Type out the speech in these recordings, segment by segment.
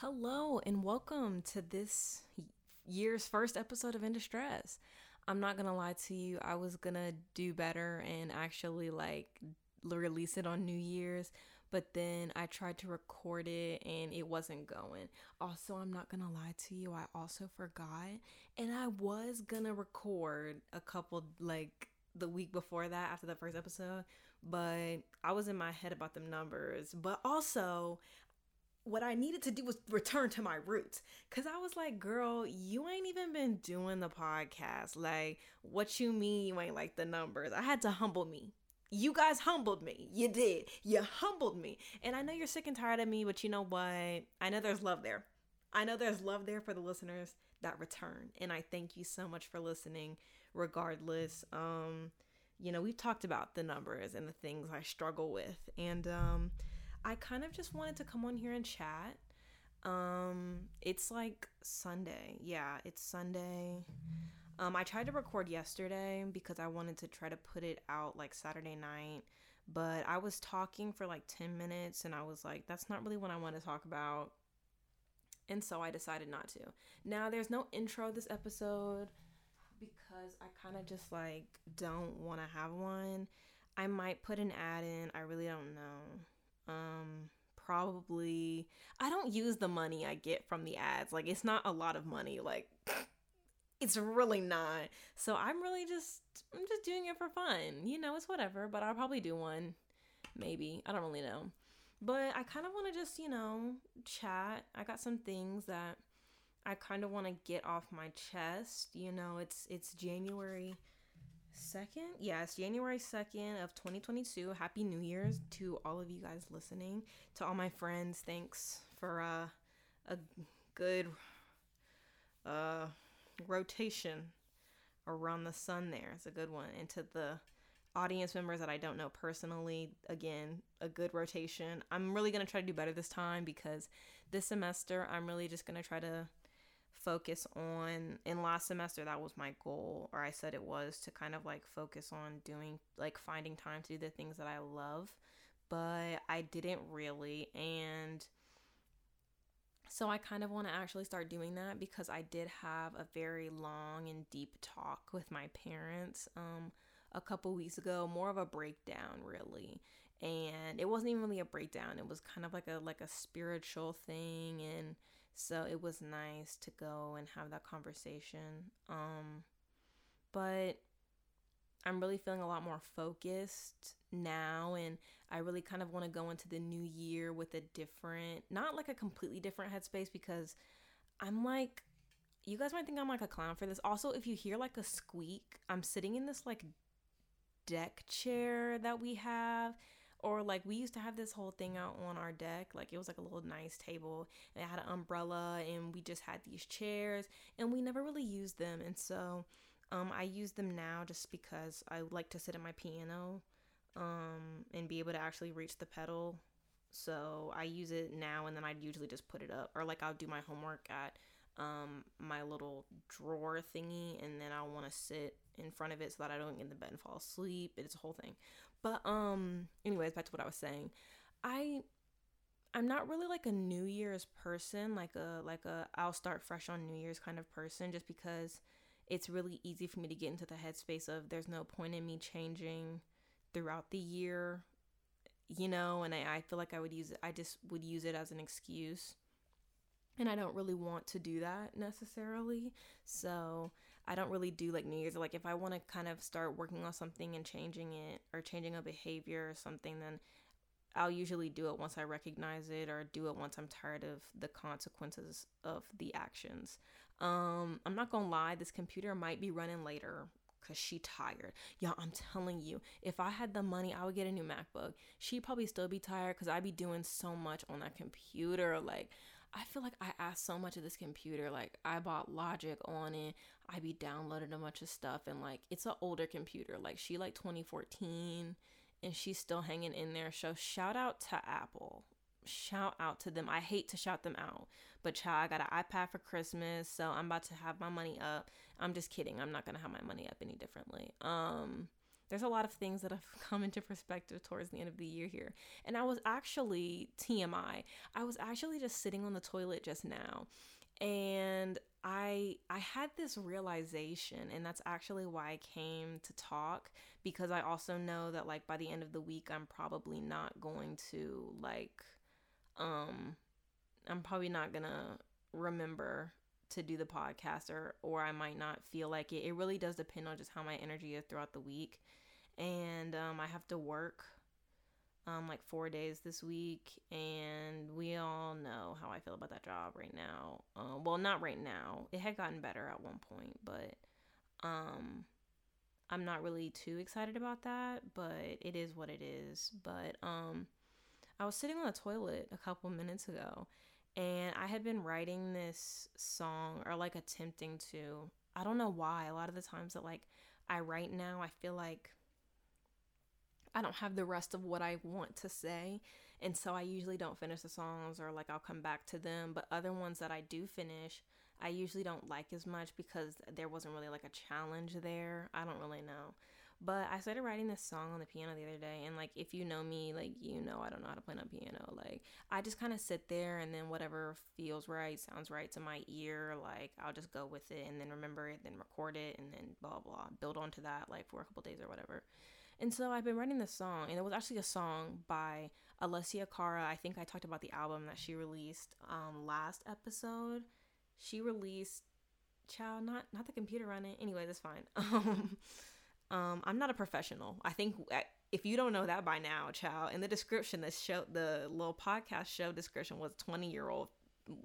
Hello and welcome to this year's first episode of In Distress. I'm not gonna lie to you, I was gonna do better and actually like release it on New Year's, but then I tried to record it and it wasn't going. Also, I'm not gonna lie to you, I also forgot and I was gonna record a couple like the week before that after the first episode, but I was in my head about them numbers. But also, what I needed to do was return to my roots. Cause I was like, girl, you ain't even been doing the podcast. Like, what you mean you ain't like the numbers? I had to humble me. You guys humbled me. You did. You humbled me. And I know you're sick and tired of me, but you know what? I know there's love there. I know there's love there for the listeners that return. And I thank you so much for listening, regardless. Um, you know, we've talked about the numbers and the things I struggle with. And um I kind of just wanted to come on here and chat. Um, it's like Sunday. Yeah, it's Sunday. Um, I tried to record yesterday because I wanted to try to put it out like Saturday night, but I was talking for like 10 minutes and I was like, that's not really what I want to talk about. And so I decided not to. Now, there's no intro this episode because I kind of just like don't want to have one. I might put an ad in, I really don't know um probably I don't use the money I get from the ads. Like it's not a lot of money. Like it's really not. So I'm really just I'm just doing it for fun. You know, it's whatever, but I'll probably do one maybe. I don't really know. But I kind of want to just, you know, chat. I got some things that I kind of want to get off my chest. You know, it's it's January 2nd yes january 2nd of 2022 happy new year's to all of you guys listening. To all my friends thanks for uh, a good uh, rotation around the sun there. It's a good one. And to the audience members that i don't know personally again a good rotation. I'm really going to try to do better this time because this semester i'm really just going to try to focus on in last semester that was my goal or I said it was to kind of like focus on doing like finding time to do the things that I love. But I didn't really and so I kind of want to actually start doing that because I did have a very long and deep talk with my parents um a couple weeks ago more of a breakdown really. And it wasn't even really a breakdown it was kind of like a like a spiritual thing and so it was nice to go and have that conversation. Um, but I'm really feeling a lot more focused now and I really kind of want to go into the new year with a different not like a completely different headspace because I'm like you guys might think I'm like a clown for this. Also, if you hear like a squeak, I'm sitting in this like deck chair that we have or like we used to have this whole thing out on our deck, like it was like a little nice table and it had an umbrella and we just had these chairs and we never really used them. And so um, I use them now just because I like to sit at my piano um, and be able to actually reach the pedal. So I use it now and then I usually just put it up or like I'll do my homework at um, my little drawer thingy and then I want to sit in front of it so that I don't get in the bed and fall asleep. It's a whole thing. But um anyways, back to what I was saying. I I'm not really like a New Year's person, like a like a I'll start fresh on New Year's kind of person just because it's really easy for me to get into the headspace of there's no point in me changing throughout the year, you know, and I, I feel like I would use it I just would use it as an excuse. And I don't really want to do that necessarily. So I don't really do like New Year's. Like if I want to kind of start working on something and changing it or changing a behavior or something, then I'll usually do it once I recognize it or do it once I'm tired of the consequences of the actions. Um, I'm not gonna lie, this computer might be running later because she tired. Y'all, I'm telling you, if I had the money, I would get a new MacBook. She'd probably still be tired because I'd be doing so much on that computer. Like, I feel like I asked so much of this computer. Like I bought Logic on it. I be downloading a bunch of stuff and like it's an older computer. Like she like 2014 and she's still hanging in there. So shout out to Apple. Shout out to them. I hate to shout them out, but child, I got an iPad for Christmas, so I'm about to have my money up. I'm just kidding. I'm not gonna have my money up any differently. Um, there's a lot of things that have come into perspective towards the end of the year here. And I was actually TMI. I was actually just sitting on the toilet just now and I I had this realization and that's actually why I came to talk because I also know that like by the end of the week I'm probably not going to like um I'm probably not going to remember to do the podcast or or I might not feel like it. It really does depend on just how my energy is throughout the week. And um, I have to work um, like four days this week, and we all know how I feel about that job right now. Um, well, not right now. It had gotten better at one point, but um, I'm not really too excited about that. But it is what it is. But um, I was sitting on the toilet a couple minutes ago, and I had been writing this song or like attempting to. I don't know why. A lot of the times that like I write now, I feel like I don't have the rest of what I want to say. And so I usually don't finish the songs or like I'll come back to them. But other ones that I do finish, I usually don't like as much because there wasn't really like a challenge there. I don't really know. But I started writing this song on the piano the other day, and like if you know me, like you know I don't know how to play on piano. Like I just kind of sit there, and then whatever feels right, sounds right to my ear, like I'll just go with it, and then remember it, then record it, and then blah blah, build onto that like for a couple days or whatever. And so I've been writing this song, and it was actually a song by Alessia Cara. I think I talked about the album that she released um, last episode. She released, child, not not the computer running. Anyway, that's fine. um, I'm not a professional. I think uh, if you don't know that by now, child, in the description, the show, the little podcast show description was 20 year old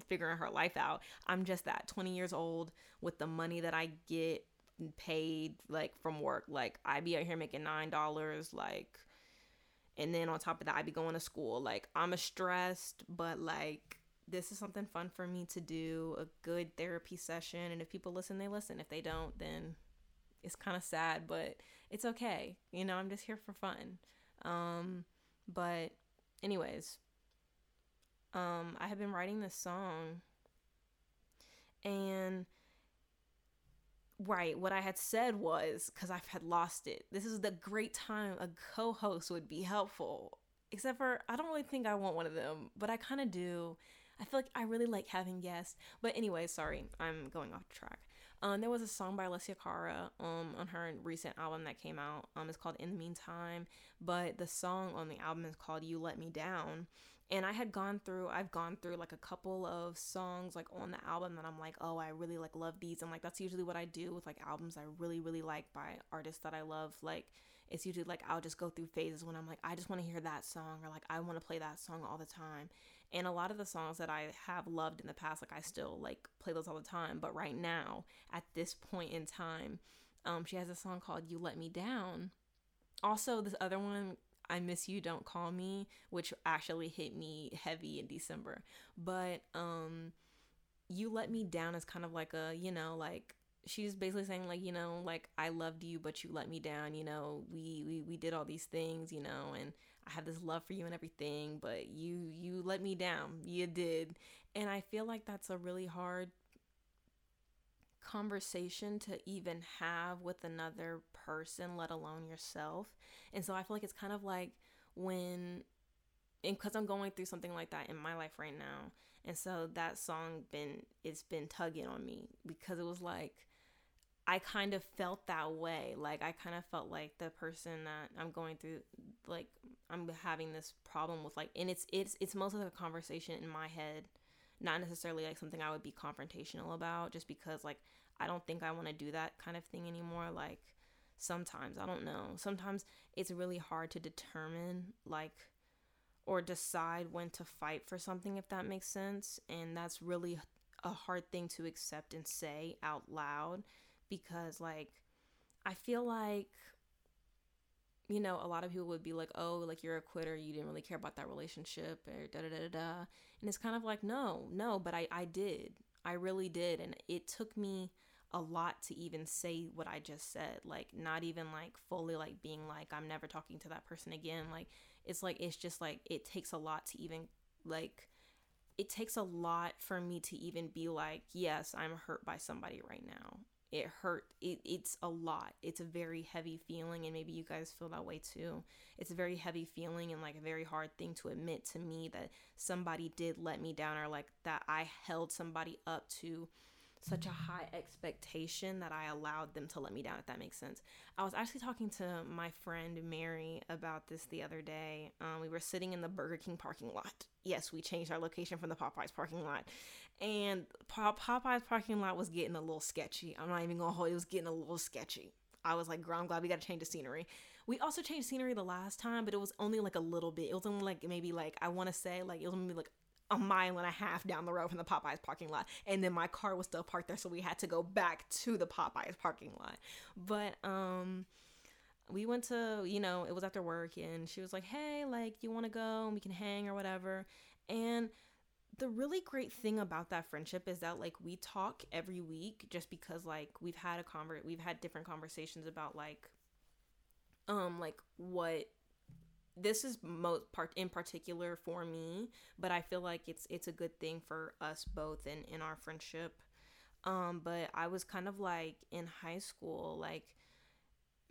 figuring her life out. I'm just that 20 years old with the money that I get paid like from work. Like I be out here making nine dollars, like and then on top of that I be going to school. Like I'm a stressed, but like this is something fun for me to do, a good therapy session. And if people listen, they listen. If they don't, then it's kind of sad, but it's okay. You know, I'm just here for fun. Um, but anyways, um, I have been writing this song and Right. What I had said was because i've had lost it. This is the great time a co host would be helpful. Except for, I don't really think I want one of them, but I kind of do. I feel like I really like having guests. But anyway, sorry, I'm going off track. Um, there was a song by Alessia Cara um, on her recent album that came out. Um, it's called In the Meantime, but the song on the album is called You Let Me Down. And I had gone through I've gone through like a couple of songs like on the album that I'm like oh I really like love these. And like that's usually what I do with like albums I really really like by artists that I love. Like it's usually like I'll just go through phases when I'm like I just want to hear that song or like I want to play that song all the time and a lot of the songs that I have loved in the past like I still like play those all the time but right now at this point in time um she has a song called You Let Me Down also this other one I Miss You Don't Call Me, which actually hit me heavy in December. But um You Let Me Down is kind of like a, you know, like she's basically saying like, you know, like I loved you but you let me down, you know. We we we did all these things, you know, and I had this love for you and everything, but you you let me down. You did. And I feel like that's a really hard conversation to even have with another person, let alone yourself. And so I feel like it's kind of like when and because I'm going through something like that in my life right now. And so that song been it's been tugging on me because it was like I kind of felt that way. Like I kind of felt like the person that I'm going through like I'm having this problem with like and it's it's it's most of the conversation in my head not necessarily like something I would be confrontational about just because like I don't think I want to do that kind of thing anymore. Like sometimes I don't know. Sometimes it's really hard to determine like or decide when to fight for something if that makes sense. And that's really a hard thing to accept and say out loud because like I feel like you know, a lot of people would be like, oh, like you're a quitter, you didn't really care about that relationship, or da da da da. And it's kind of like, no, no, but I, I did. I really did. And it took me a lot to even say what I just said. Like, not even like fully like being like, I'm never talking to that person again. Like, it's like, it's just like, it takes a lot to even like, it takes a lot for me to even be like, yes, I'm hurt by somebody right now it hurt it, it's a lot. It's a very heavy feeling and maybe you guys feel that way too. It's a very heavy feeling and like a very hard thing to admit to me that somebody did let me down or like that i held somebody up to such a high expectation that I allowed them to let me down, if that makes sense. I was actually talking to my friend Mary about this the other day. Um, we were sitting in the Burger King parking lot. Yes, we changed our location from the Popeyes parking lot. And Popeyes parking lot was getting a little sketchy. I'm not even gonna hold it was getting a little sketchy. I was like, girl, I'm glad we gotta change the scenery. We also changed scenery the last time, but it was only like a little bit. It was only like maybe like I wanna say like it was maybe like a mile and a half down the road from the Popeyes parking lot. And then my car was still parked there, so we had to go back to the Popeyes parking lot. But um we went to, you know, it was after work and she was like, "Hey, like you want to go and we can hang or whatever." And the really great thing about that friendship is that like we talk every week just because like we've had a convert we've had different conversations about like um like what this is most part in particular for me but i feel like it's it's a good thing for us both in in our friendship. Um but i was kind of like in high school like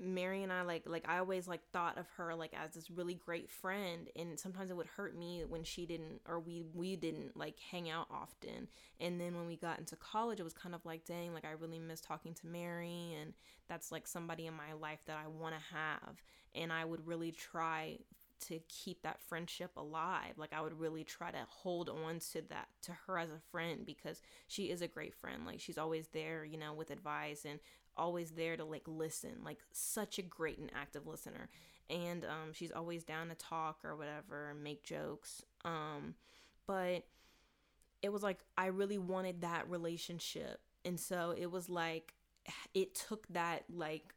Mary and I like like I always like thought of her like as this really great friend and sometimes it would hurt me when she didn't or we we didn't like hang out often. And then when we got into college it was kind of like dang like I really miss talking to Mary and that's like somebody in my life that I want to have and I would really try to keep that friendship alive. Like I would really try to hold on to that to her as a friend because she is a great friend. Like she's always there, you know, with advice and always there to like listen, like such a great and active listener. And um, she's always down to talk or whatever, make jokes. Um, but it was like I really wanted that relationship, and so it was like it took that like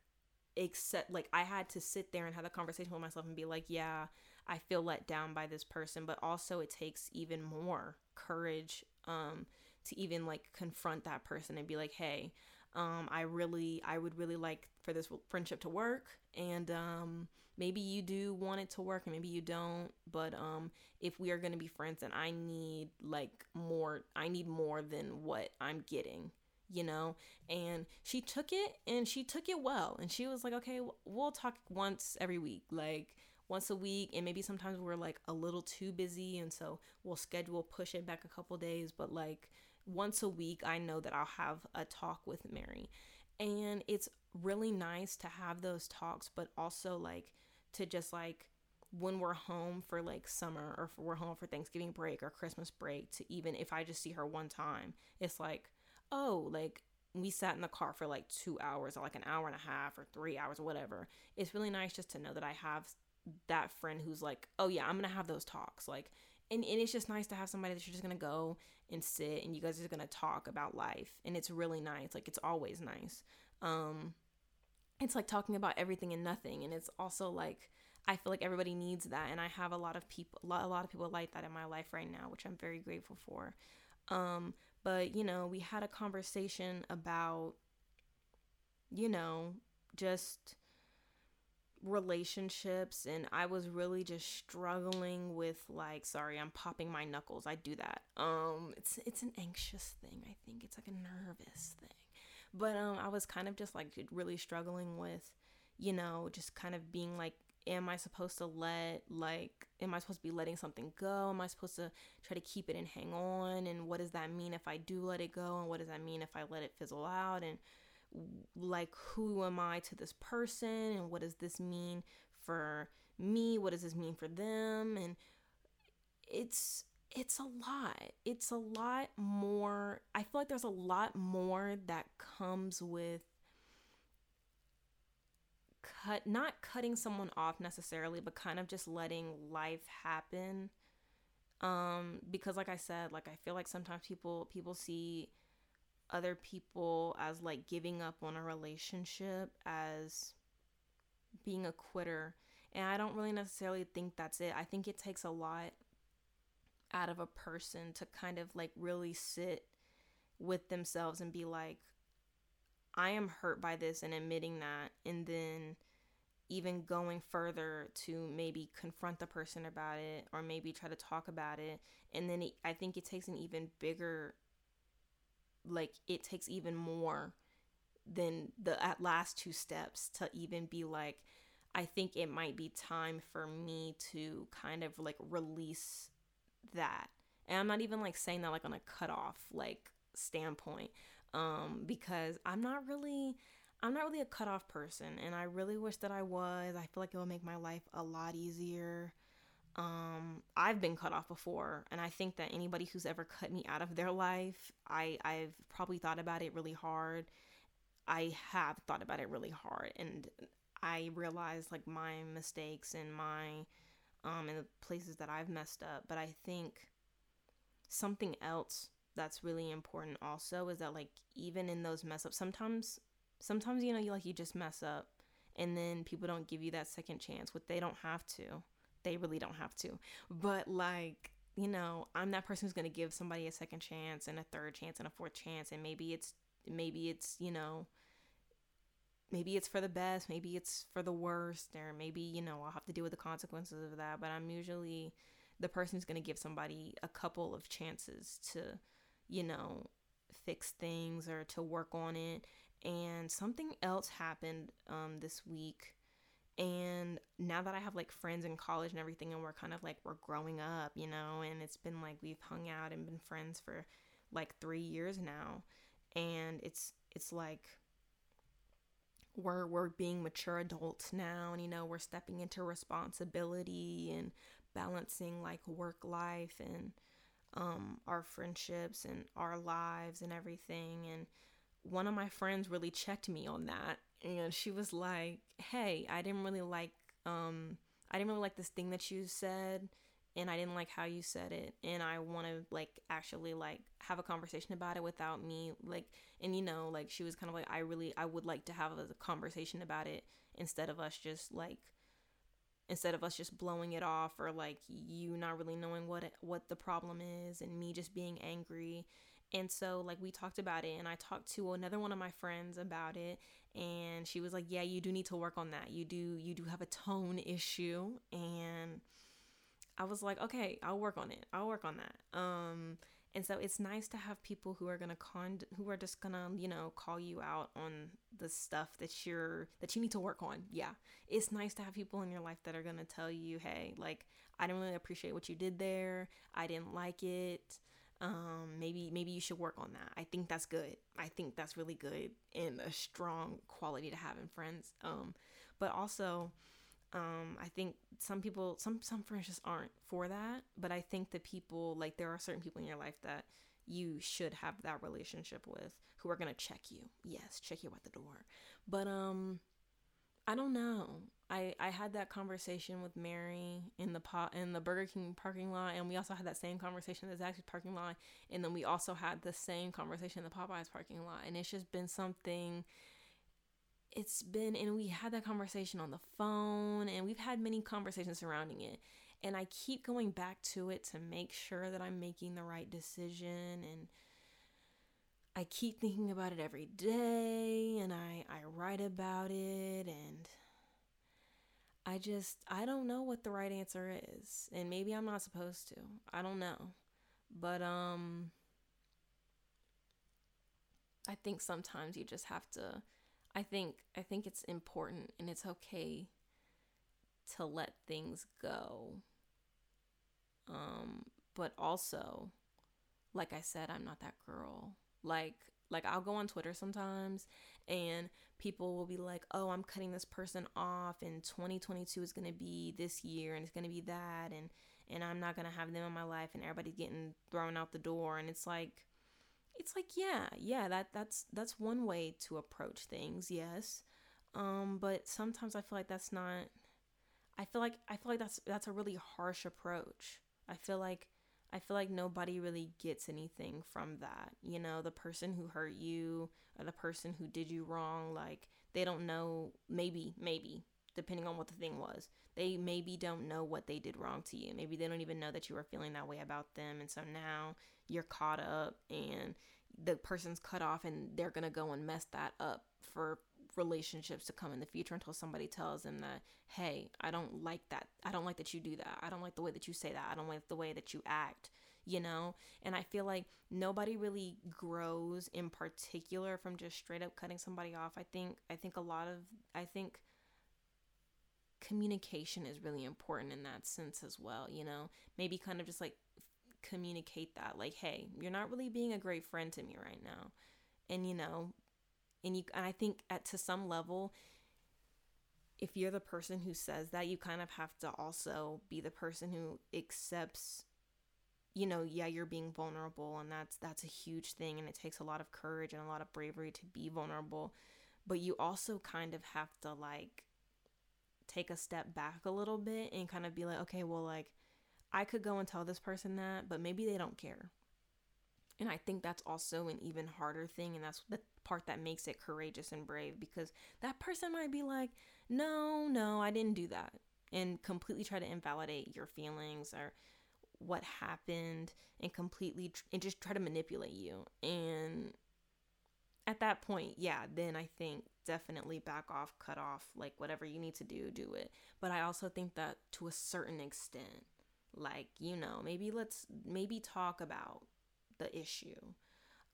except like I had to sit there and have a conversation with myself and be like, yeah, I feel let down by this person, but also it takes even more courage um to even like confront that person and be like, hey, um, I really, I would really like for this friendship to work, and um, maybe you do want it to work, and maybe you don't. But um, if we are gonna be friends, and I need like more. I need more than what I'm getting, you know. And she took it, and she took it well, and she was like, okay, we'll talk once every week, like once a week and maybe sometimes we're like a little too busy and so we'll schedule push it back a couple days but like once a week, I know that I'll have a talk with Mary. And it's really nice to have those talks, but also like to just like when we're home for like summer or if we're home for Thanksgiving break or Christmas break, to even if I just see her one time, it's like, oh, like we sat in the car for like two hours or like an hour and a half or three hours or whatever. It's really nice just to know that I have that friend who's like, oh yeah, I'm gonna have those talks. Like and, and it's just nice to have somebody that you're just gonna go and sit and you guys are gonna talk about life and it's really nice like it's always nice. Um it's like talking about everything and nothing and it's also like i feel like everybody needs that and i have a lot of people a lot, a lot of people like that in my life right now which i'm very grateful for. Um but you know we had a conversation about you know just relationships and I was really just struggling with like sorry I'm popping my knuckles I do that. Um it's it's an anxious thing I think. It's like a nervous thing. But um I was kind of just like really struggling with you know just kind of being like am I supposed to let like am I supposed to be letting something go? Am I supposed to try to keep it and hang on? And what does that mean if I do let it go? And what does that mean if I let it fizzle out? And like who am I to this person and what does this mean for me? What does this mean for them? And it's it's a lot. It's a lot more. I feel like there's a lot more that comes with cut not cutting someone off necessarily, but kind of just letting life happen. Um because like I said, like I feel like sometimes people people see other people as like giving up on a relationship as being a quitter. And I don't really necessarily think that's it. I think it takes a lot out of a person to kind of like really sit with themselves and be like, I am hurt by this and admitting that. And then even going further to maybe confront the person about it or maybe try to talk about it. And then it, I think it takes an even bigger like it takes even more than the at last two steps to even be like I think it might be time for me to kind of like release that. And I'm not even like saying that like on a cut off like standpoint um because I'm not really I'm not really a cutoff person and I really wish that I was. I feel like it would make my life a lot easier. Um, I've been cut off before, and I think that anybody who's ever cut me out of their life, I I've probably thought about it really hard. I have thought about it really hard, and I realized like my mistakes and my um and the places that I've messed up. But I think something else that's really important also is that like even in those mess ups, sometimes sometimes you know you like you just mess up, and then people don't give you that second chance. What they don't have to they really don't have to. But like, you know, I'm that person who's going to give somebody a second chance and a third chance and a fourth chance and maybe it's maybe it's, you know, maybe it's for the best, maybe it's for the worst or maybe, you know, I'll have to deal with the consequences of that, but I'm usually the person who's going to give somebody a couple of chances to, you know, fix things or to work on it. And something else happened um, this week and now that I have like friends in college and everything, and we're kind of like we're growing up, you know, and it's been like we've hung out and been friends for like three years now, and it's it's like we're we're being mature adults now, and you know we're stepping into responsibility and balancing like work life and um, our friendships and our lives and everything, and one of my friends really checked me on that and she was like, "Hey, I didn't really like um I didn't really like this thing that you said and I didn't like how you said it and I want to like actually like have a conversation about it without me like and you know like she was kind of like I really I would like to have a conversation about it instead of us just like instead of us just blowing it off or like you not really knowing what it, what the problem is and me just being angry and so like we talked about it and I talked to another one of my friends about it and she was like, "Yeah, you do need to work on that. You do you do have a tone issue." And I was like, "Okay, I'll work on it. I'll work on that." Um and so it's nice to have people who are to con who are just to, you know, call you out on the stuff that you're that you need to work on. Yeah. It's nice to have people in your life that are to tell you, "Hey, like I didn't really appreciate what you did there. I didn't like it." Um maybe maybe you should work on that. I think that's good. I think that's really good and a strong quality to have in friends. Um but also um i think some people some some friends just aren't for that. But i think that people like there are certain people in your life that you should have that relationship with who are going to check you. Yes check you at the door. But um i don't know I, I had that conversation with Mary in the pot in the Burger King parking lot, and we also had that same conversation in the Zaxby's parking lot, and then we also had the same conversation in the Popeyes parking lot, and it's just been something. It's been, and we had that conversation on the phone, and we've had many conversations surrounding it, and I keep going back to it to make sure that I'm making the right decision, and I keep thinking about it every day, and I I write about it, and I just I don't know what the right answer is. And maybe I'm not supposed to. I don't know. But um I think sometimes you just have to I think I think it's important and it's okay to let things go. Um but also like I said I'm not that girl. Like like I'll go on Twitter sometimes and people will be like, "Oh, I'm cutting this person off and 2022 is going to be this year and it's going to be that and and I'm not going to have them in my life and everybody's getting thrown out the door." And it's like it's like, yeah, yeah, that that's that's one way to approach things, yes. Um but sometimes I feel like that's not I feel like I feel like that's that's a really harsh approach. I feel like I feel like nobody really gets anything from that. You know, the person who hurt you or the person who did you wrong, like they don't know, maybe, maybe, depending on what the thing was, they maybe don't know what they did wrong to you. Maybe they don't even know that you were feeling that way about them. And so now you're caught up and the person's cut off and they're going to go and mess that up for relationships to come in the future until somebody tells them that hey i don't like that i don't like that you do that i don't like the way that you say that i don't like the way that you act you know? And I feel like nobody really grows in particular from just straight up cutting somebody off. I think I think a lot of I think communication is really important in that sense as well, you know? Maybe kind of just like communicate that like, "Hey, you're not really being a great friend to me right now." And you know, and you and I think at to some level if you're the person who says that, you kind of have to also be the person who accepts you know, yeah, you're being vulnerable and that's that's a huge thing and it takes a lot of courage and a lot of bravery to be vulnerable. But you also kind of have to like take a step back a little bit and kind of be like, okay, well like I could go and tell this person that, but maybe they don't care. And I think that's also an even harder thing and that's the part that makes it courageous and brave because that person might be like, "No, no, I didn't do that." And completely try to invalidate your feelings or what happened and completely tr- and just try to manipulate you. And at that point, yeah, then I think definitely back off, cut off, like whatever you need to do, do it. But I also think that to a certain extent, like, you know, maybe let's maybe talk about the issue.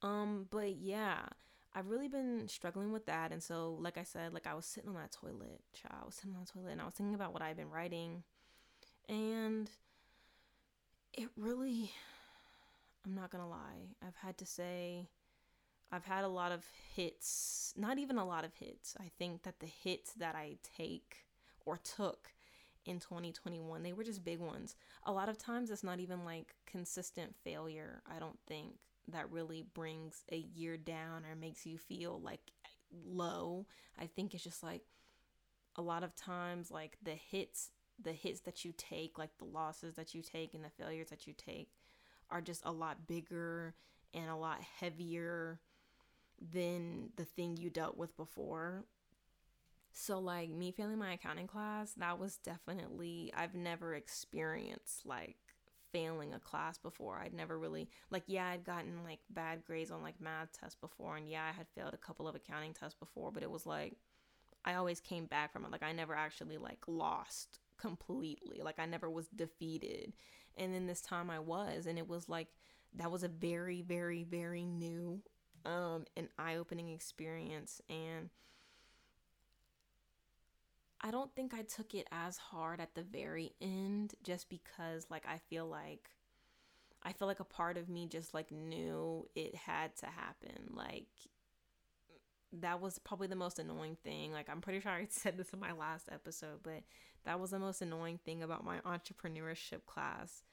Um, but yeah, I've really been struggling with that. And so, like I said, like I was sitting on that toilet, child, I was sitting on the toilet and I was thinking about what I've been writing. And it really, I'm not gonna lie, I've had to say, I've had a lot of hits, not even a lot of hits. I think that the hits that I take or took in 2021, they were just big ones. A lot of times it's not even like consistent failure, I don't think, that really brings a year down or makes you feel like low. I think it's just like a lot of times like the hits the hits that you take, like the losses that you take and the failures that you take, are just a lot bigger and a lot heavier than the thing you dealt with before. So, like me failing my accounting class, that was definitely, I've never experienced like failing a class before. I'd never really, like, yeah, I'd gotten like bad grades on like math tests before, and yeah, I had failed a couple of accounting tests before, but it was like, I always came back from it. Like, I never actually like lost completely. Like I never was defeated. And then this time I was and it was like that was a very very very new um an eye-opening experience and I don't think I took it as hard at the very end just because like I feel like I feel like a part of me just like knew it had to happen. Like that was probably the most annoying thing. Like I'm pretty sure I said this in my last episode, but that was the most annoying thing about my entrepreneurship class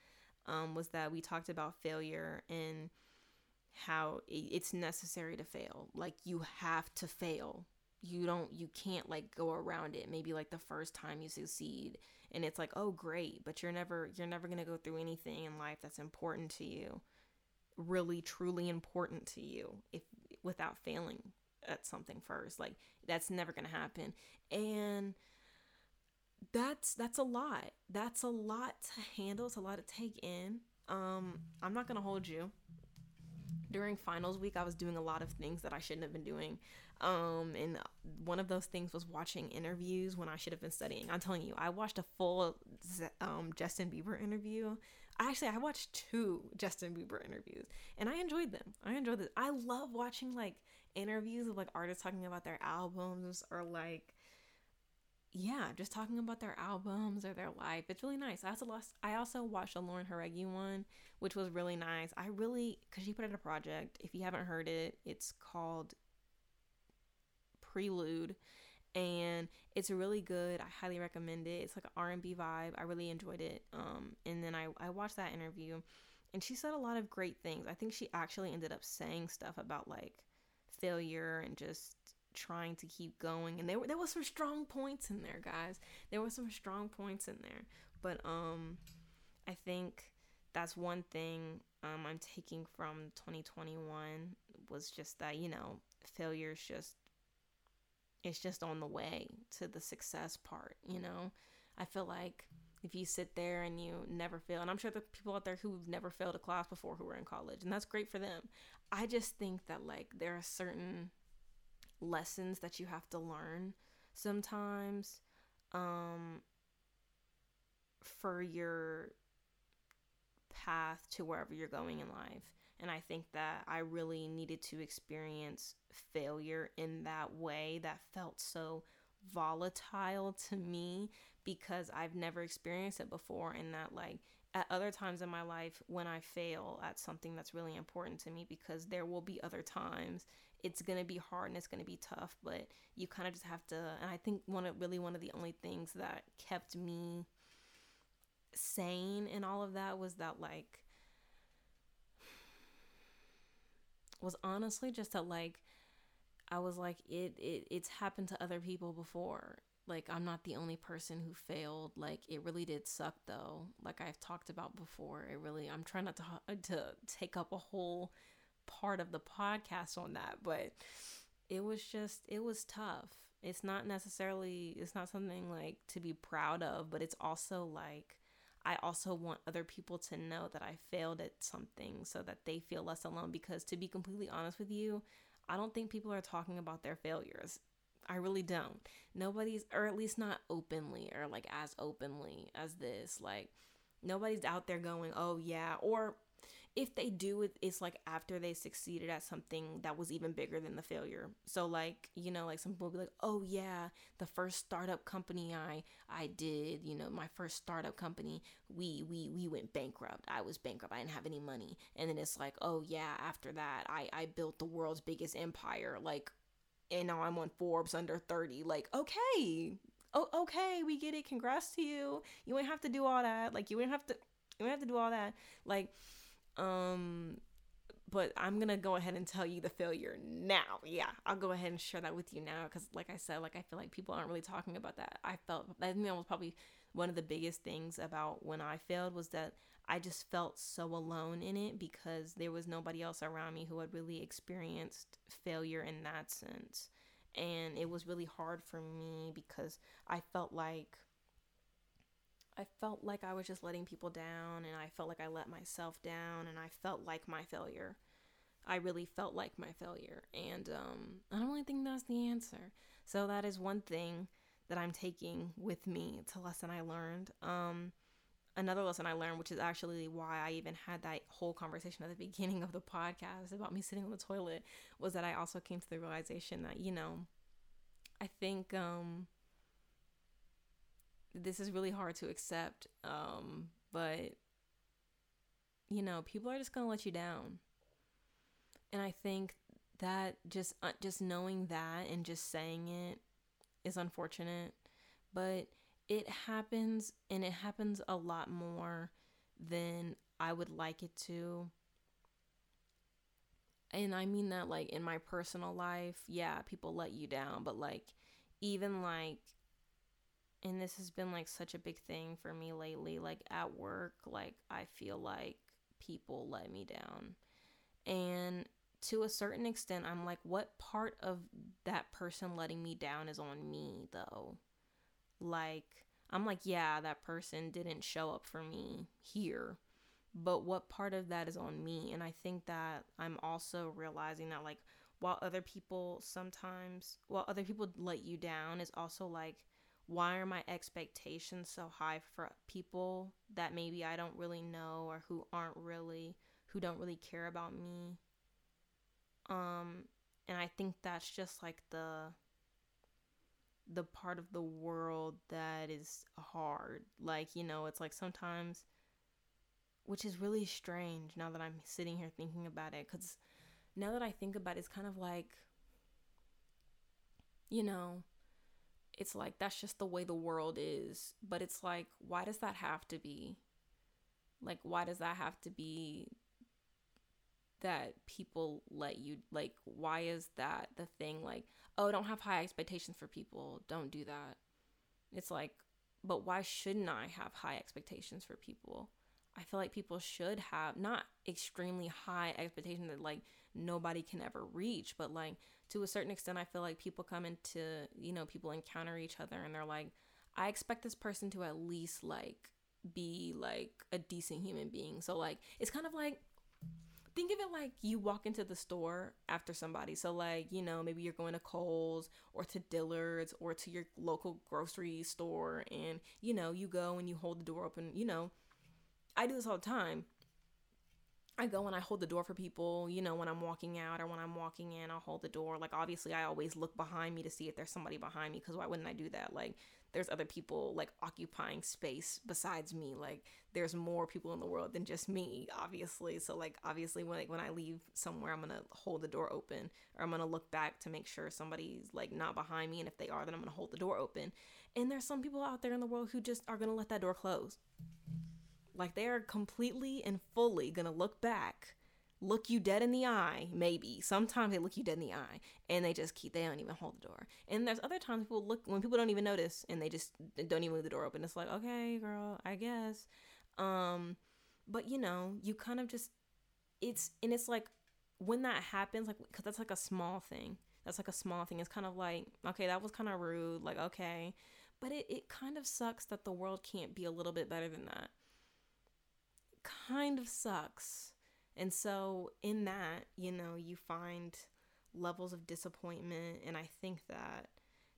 um, was that we talked about failure and how it's necessary to fail. Like you have to fail. You don't you can't like go around it. Maybe like the first time you succeed and it's like, "Oh, great, but you're never you're never going to go through anything in life that's important to you. Really truly important to you if without failing at something first. Like that's never going to happen." And that's that's a lot. That's a lot to handle. It's a lot to take in. Um, I'm not gonna hold you. During finals week, I was doing a lot of things that I shouldn't have been doing. Um, and one of those things was watching interviews when I should have been studying. I'm telling you, I watched a full um, Justin Bieber interview. Actually, I watched two Justin Bieber interviews, and I enjoyed them. I enjoyed it. I love watching like interviews of like artists talking about their albums or like yeah, just talking about their albums or their life. It's really nice. I also lost. I also watched the Lauren Jauregui one, which was really nice. I really because she put out a project. If you haven't heard it, it's called Prelude, and it's really good. I highly recommend it. It's like an R and B vibe. I really enjoyed it. Um, and then I I watched that interview, and she said a lot of great things. I think she actually ended up saying stuff about like failure and just trying to keep going and there were there was some strong points in there guys. There were some strong points in there. But um i think that's one thing um i'm taking from 2021 was just that you know failure's just it's just on the way to the success part you know? I feel like if you sit there and you never fail and i'm sure there are people out there who've never failed a class before who were in college and that's great for them. I just think that like there are certain lessons that you have to learn sometimes um, for your path to wherever you're going in life. And I think that I really needed to experience failure in that way that felt so volatile to me because I've never experienced it before. And that, like, at other times in my life, when I fail at something that's really important to me, because there will be other times it's to be hard and it's to be tough, but you kind of just have to. And I think one of really one of the only things that kept me sane in all of that was that, like, was honestly just that, like, I was like, it, it it's happened to other people before. Like I'm not the only person who failed. Like it really did suck though. Like I've talked about before. It really I'm trying not to to take up a whole part of the podcast on that, but it was just it was tough. It's not necessarily it's not something like to be proud of, but it's also like I also want other people to know that I failed at something so that they feel less alone because to be completely honest with you, I don't think people are talking about their failures. I really don't. Nobody's, or at least not openly, or like as openly as this. Like, nobody's out there going, oh, yeah. Or if they do it, it's like after they succeeded at something that was even bigger than the failure. So, like, you know, like some people will be like, oh, yeah, the first startup company I, I did, you know, my first startup company, we, we, we went bankrupt. I was bankrupt. I didn't have any money. And then it's like, oh, yeah, after that, I, I built the world's biggest empire. Like, and now I'm on Forbes under 30. Like, okay, oh, okay, we get it. Congrats to you. You wouldn't have to do all that. Like, you wouldn't have to, you wouldn't have to do all that. Like, um, but I'm gonna go ahead and tell you the failure now. Yeah, I'll go ahead and share that with you now because, like I said, like I feel like people aren't really talking about that. I felt I think that was probably one of the biggest things about when I failed was that I just felt so alone in it because there was nobody else around me who had really experienced failure in that sense. And it was really hard for me because I felt like I felt like I was just letting people down and I felt like I let myself down and I felt like my failure. I really felt like my failure and um, I don't really think that's the answer. So that is one thing that I'm taking with me. It's a lesson I learned. Um, another lesson I learned, which is actually why I even had that whole conversation at the beginning of the podcast about me sitting on the toilet, was that I also came to the realization that, you know, I think um, this is really hard to accept, um, but, you know, people are just to let you down. And I think that just uh, just knowing that and just saying it is unfortunate, but it happens and it happens a lot more than I would like it to. And I mean that like in my personal life, yeah, people let you down, but like even like and this has been like such a big thing for me lately like at work, like I feel like people let me down. And to a certain extent, I'm like what part of that person letting me down is on me though? Like, I'm like, yeah, that person didn't show up for me here. But what part of that is on me? And I think that I'm also realizing that, like, while other people sometimes, while other people let you down, is also like, why are my expectations so high for people that maybe I don't really know or who aren't really, who don't really care about me? Um, and I think that's just like the the part of the world that is hard. Like, you know, it's like sometimes, which is really strange now that I'm sitting here thinking about it. Because now that I think about it, it's kind of like, you know, it's like that's just the way the world is. But it's like, why does that have to be? Like, why does that have to be that people let you like why is that the thing like oh don't have high expectations for people don't do that it's like but why shouldn't i have high expectations for people i feel like people should have not extremely high expectations that like nobody can ever reach but like to a certain extent i feel like people come into you know people encounter each other and they're like i expect this person to at least like be like a decent human being so like it's kind of like think of it like you walk into the store after somebody. So, like, you know, maybe you're going to Kohl's or to Dillard's or to your local grocery store, and, you know, you go and you hold the door open. You know, I do this all the time. I go and I hold the door for people, you know, when I'm walking out or when I'm walking in, I'll hold the door. Like, obviously, I always look behind me to see if there's somebody behind me because why wouldn't I do that? Like, there's other people like occupying space besides me. Like, there's more people in the world than just me, obviously. So, like, obviously, when, like, when I leave somewhere, I'm gonna hold the door open or I'm gonna look back to make sure somebody's like not behind me. And if they are, then I'm gonna hold the door open. And there's some people out there in the world who just are gonna let that door close like they are completely and fully gonna look back, look you dead in the eye, maybe. Sometimes they look you dead in the eye and they just keep, they don't even hold the door. And there's other times people look, when people don't even notice and they just don't even leave the door open. It's like, okay, girl, I guess. Um, but you know, you kind of just, it's, and it's like when that happens, like, cause that's like a small thing. That's like a small thing. It's kind of like, okay, that was kind of rude. Like, okay. But it, it kind of sucks that the world can't be a little bit better than that kind of sucks. And so, in that, you know, you find levels of disappointment. And I think that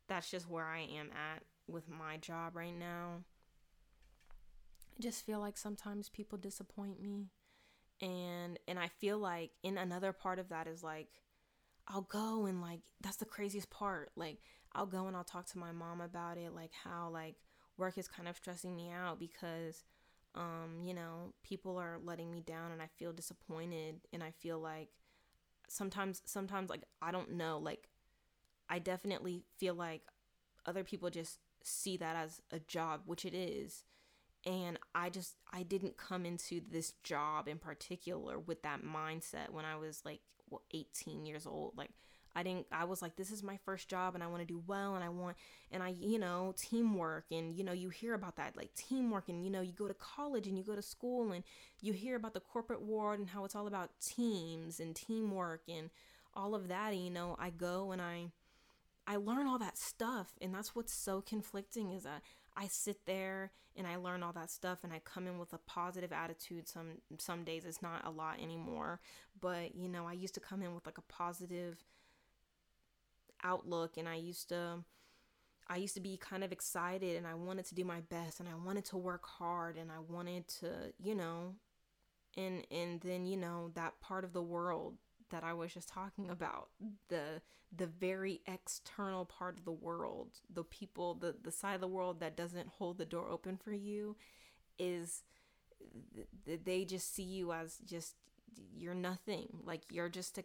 that's just where I am at with my job right now. I just feel like sometimes people disappoint me. And and I feel like in another part of that is like I'll go and like that's the craziest part. Like I'll go and I'll talk to my mom about it like how like work is kind of stressing me out because um, you know, people are letting me down and I feel disappointed and I feel like sometimes sometimes like I don't know, like I definitely feel like other people just see that as a job, which it is. And I just I didn't come into this job in particular with that mindset when I was like well, 18 years old. Like I didn't I was like this is my first job and I want to do well and I want and I you know teamwork and you know you hear about that like teamwork and you know you go to college and you go to school and you hear about the corporate world and how it's all about teams and teamwork and all of that and you know I go and I I learn all that stuff and that's what's so conflicting is that I sit there and I learn all that stuff and I come in with a positive attitude. Some some days it's not a lot anymore but you know I used to come in with like a positive outlook and I used to I used to be kind of excited and I wanted to do my best and I wanted to work hard and I wanted to, you know, and and then, you know, that part of the world that I was just talking about, the the very external part of the world, the people, the the side of the world that doesn't hold the door open for you is they just see you as just you're nothing. Like you're just a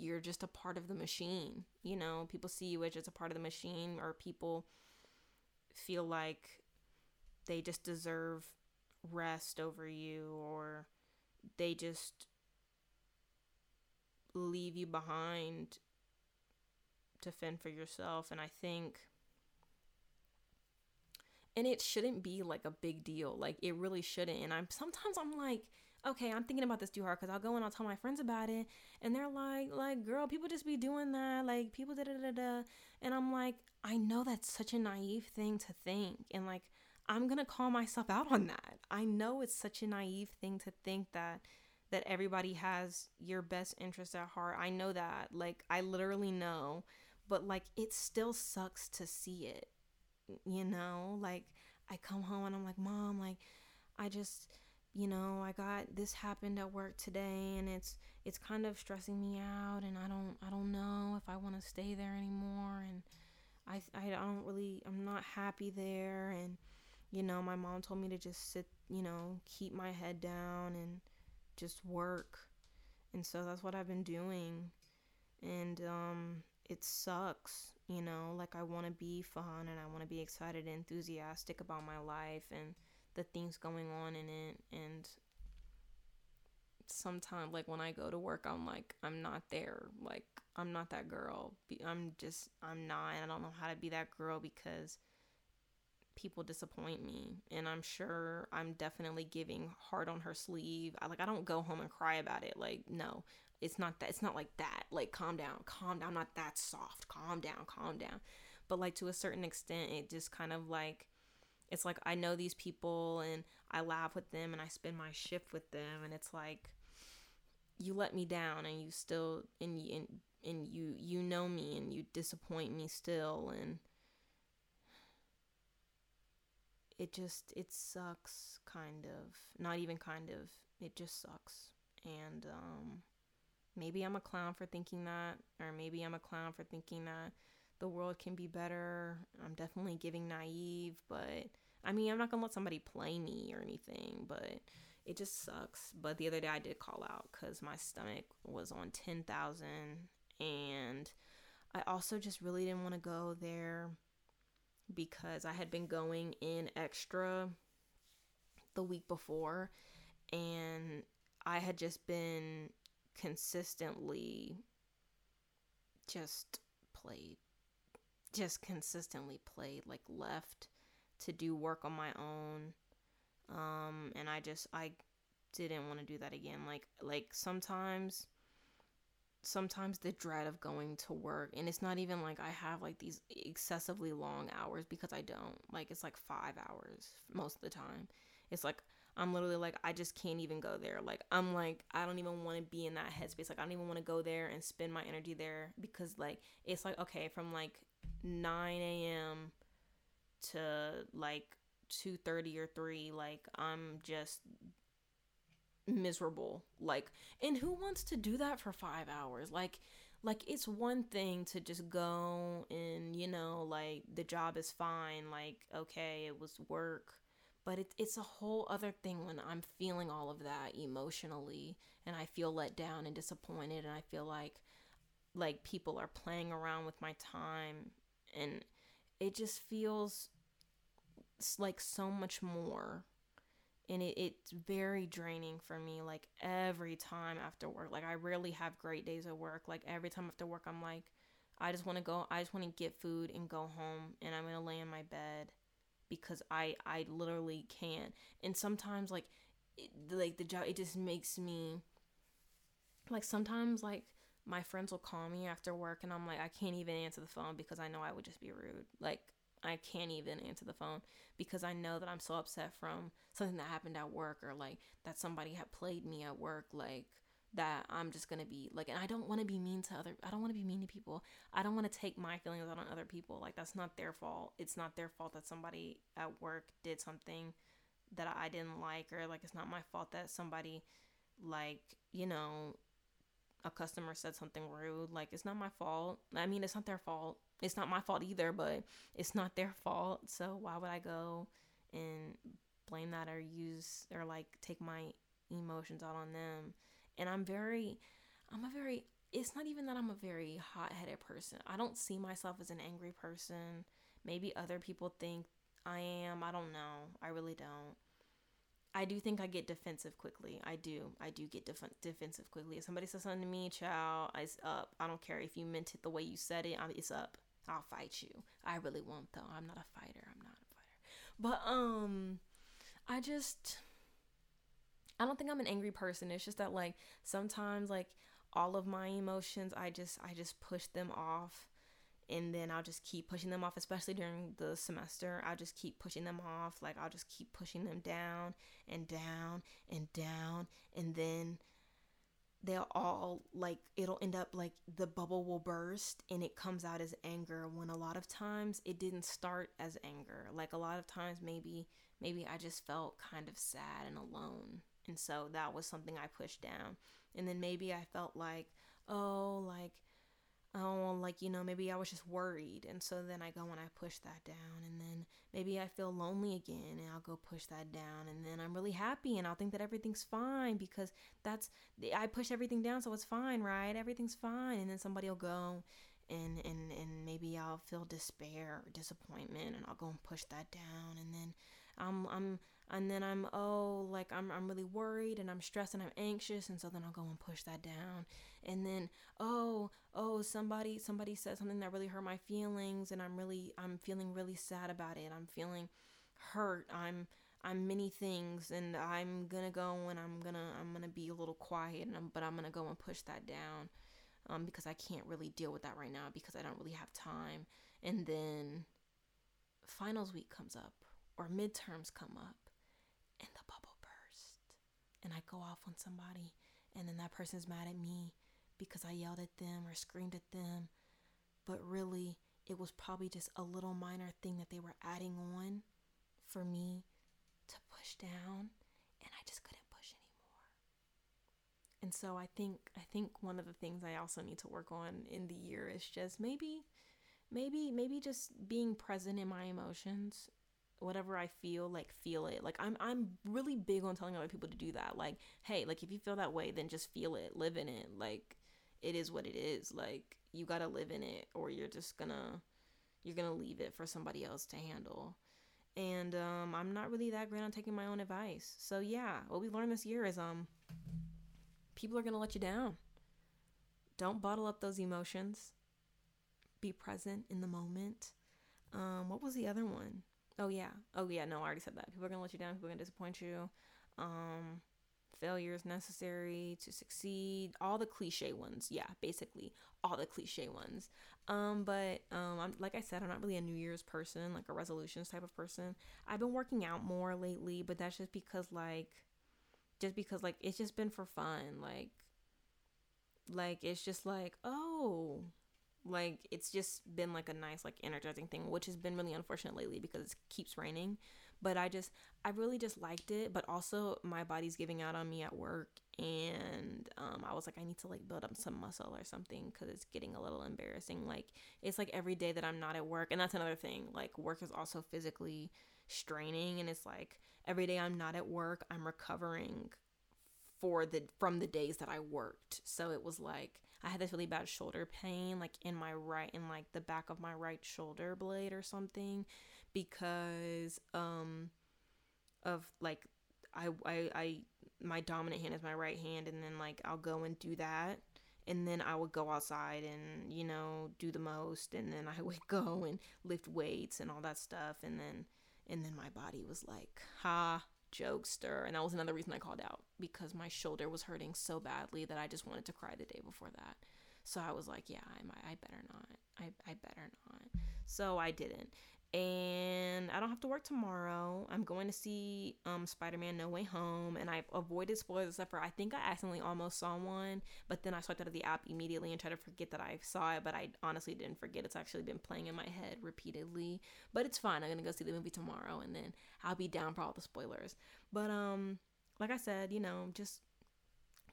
you're just a part of the machine. You know, people see you as just a part of the machine, or people feel like they just deserve rest over you, or they just leave you behind to fend for yourself. And I think, and it shouldn't be like a big deal. Like, it really shouldn't. And I'm sometimes I'm like, okay, I'm thinking about this too hard because I'll go and I'll tell my friends about it, and they're like, like, girl, people just be doing that, like, people da da da da, and I'm like, I know that's such a naive thing to think, and like, I'm gonna call myself out on that. I know it's such a naive thing to think that that everybody has your best interest at heart. I know that, like, I literally know, but like, it still sucks to see it, you know, like. I come home and I'm like, Mom, like, I just you know, I got this happened at work today and it's it's kind of stressing me out and I don't I don't know if I want to stay there anymore and I I don't really I'm not happy there and you know, my mom told me to just sit, you know, keep my head down and just work. And so that's what I've been doing. And um it sucks, you know, like I want to be fun and I want to be excited and enthusiastic about my life and the things going on in it and sometimes like when I go to work I'm like I'm not there like I'm not that girl. I'm just I'm not I don't know how to be that girl because people disappoint me and I'm sure I'm definitely giving hard on her sleeve. I like I don't go home and cry about it like no it's not that it's not like that. Like calm down calm down I'm not that soft. Calm down calm down. But like to a certain extent it just kind of like it's like I know these people and I laugh with them and I spend my shift with them and it's like you let me down and you still and and, and you you know me and you disappoint me still and it just it sucks kind of not even kind of it just sucks. And um, maybe I'm a clown for thinking that, or maybe I'm a clown for thinking that the world can be better. I'm definitely giving naive, but I mean, I'm not gonna let somebody play me or anything, but it just sucks. But the other day I did call out because my stomach was on 10,000 and I also just really didn't want to go there because I had been going in extra the week before and I had just been consistently just played just consistently played like left to do work on my own um and I just I didn't want to do that again. Like like sometimes sometimes the dread of going to work and it's not even like I have like these excessively long hours because I don't. Like it's like 5 hours most of the time. It's like I'm literally like I just can't even go there. Like I'm like I don't even want to be in that headspace. Like I don't even want to go there and spend my energy there because like it's like okay from like 9 a.m to like 2:30 or 3 like I'm just miserable. Like and who wants to do that for 5 hours? Like like it's one thing to just go and you know like the job is fine. Like okay it was work but it, it's a whole other thing when i'm feeling all of that emotionally and i feel let down and disappointed and i feel like like people are playing around with my time and it just feels like so much more. And it, it's very draining for me like every time after work like i rarely have great days at work like every time after work i'm like i just want to go i just want to get food and go home and i'm gonna lay in my bed because i i literally can't. And sometimes like it, like the job it just makes me like sometimes like my friends will call me after work and i'm like i can't even answer the phone because i know i would just be rude. Like I can't even answer the phone because I know that I'm so upset from something that happened at work or like that somebody had played me at work. Like that I'm just gonna be like and I don't want to be mean to other I don't want to be mean to people. I don't want to take my feelings out on other people. Like that's not their fault. It's not their fault that somebody at work did something that I didn't like or like it's not my fault that somebody like you know a customer said something rude. Like it's not my fault. I mean it's not their fault. It's not my fault either, but it's not their fault. So why would I go and blame that or use or like take my emotions out on them? And I'm very, I'm a very, it's not even that I'm a very hot headed person. I don't see myself as an angry person. Maybe other people think I am. I don't know. I really don't. I do think I get defensive quickly. I do. I do get def- defensive quickly. If somebody says something to me, child, it's up. I don't care if you meant it the way you said it. It's up. I'll fight you. I really won't though. I'm not a fighter. I'm not a fighter. But um I just I don't think I'm an angry person. It's just that like sometimes like all of my emotions I just I just push them off and then I'll just keep pushing them off especially during the semester. I'll just keep pushing them off. Like I'll just keep pushing them down and down and down and then they'll all like it'll end up like the bubble will burst and it comes out as anger when a lot of times it didn't start as anger like a lot of times maybe maybe i just felt kind of sad and alone and so that was something i pushed down. And then maybe i felt like oh like oh like you know maybe i was just worried. And so then i go and i push that down. And then maybe i feel lonely again and i'll go push that down. And then i'm really happy and i'll think that everything's fine because that's i push everything down so it's fine right? Everything's fine. And then somebody will go and and and maybe i'll feel despair or disappointment and i'll go and push that down. And then i'm i'm and then I'm oh like I'm I'm really worried and I'm stressed and I'm anxious. And so then I'll go and push that down. And then oh oh somebody somebody said something that really hurt my feelings and I'm really I'm feeling really sad about it. I'm feeling hurt. I'm I'm many things and I'm gonna go and I'm gonna I'm gonna be a little quiet and I'm, but I'm gonna go and push that down um, because I can't really deal with that right now because I don't really have time. And then finals week comes up or midterms come up and the bubble burst. And I go off on somebody and then that person's mad at me because I yelled at them or screamed at them. But really it was probably just a little minor thing that they were adding on for me to push down and so I think I think one of the things I also need to work on in the year is just maybe maybe maybe just being present in my emotions whatever I feel, like feel it. Like I'm I'm really big on telling other people to do that. Like, hey, like if you feel that way, then just feel it, live in it. Like it is what it is. Like you got to live in it or you're just going to you're going to leave it for somebody else to handle. And um I'm not really that great on taking my own advice. So yeah, what we learned this year is um people are going to let you down. Don't bottle up those emotions. Be present in the moment. Um, what was the other one? Oh yeah. Oh yeah. No, I already said that. People are gonna let you down. People are gonna disappoint you. Um, failure is necessary to succeed. All the cliche ones. Yeah, basically all the cliche ones. Um, but um, I'm like I said, I'm not really a New Year's person, like a resolutions type of person. I've been working out more lately, but that's just because like, just because like it's just been for fun. Like, like it's just like oh like it's just been like a nice like energizing thing which has been really unfortunate lately because it keeps raining but i just i really just liked it but also my body's giving out on me at work and um, i was like i need to like build up some muscle or something because it's getting a little embarrassing like it's like every day that i'm not at work and that's another thing like work is also physically straining and it's like every day i'm not at work i'm recovering for the from the days that i worked. So it was like I had this really bad shoulder pain, like in my right, in like the back of my right shoulder blade or something, because um, of like I I I my dominant hand is my right hand, and then like I'll go and do that, and then I would go outside and you know do the most, and then I would go and lift weights and all that stuff, and then and then my body was like, ha, jokester. And that was another reason I called out because my shoulder was hurting so badly that I just wanted to cry the day before that. So I was like, yeah, I, I better not. I, I better not. So I didn't and I don't have to work tomorrow. I'm going to see um, Spider-Man: No Way Home, and I avoided spoilers except for I think I accidentally almost saw one, but then I swiped out of the app immediately and tried to forget that I saw it, but I honestly didn't forget. It's actually been playing in my head repeatedly, but it's fine. I'm gonna go see the movie tomorrow, and then I'll be down for all the spoilers. But um, like I said, you know, just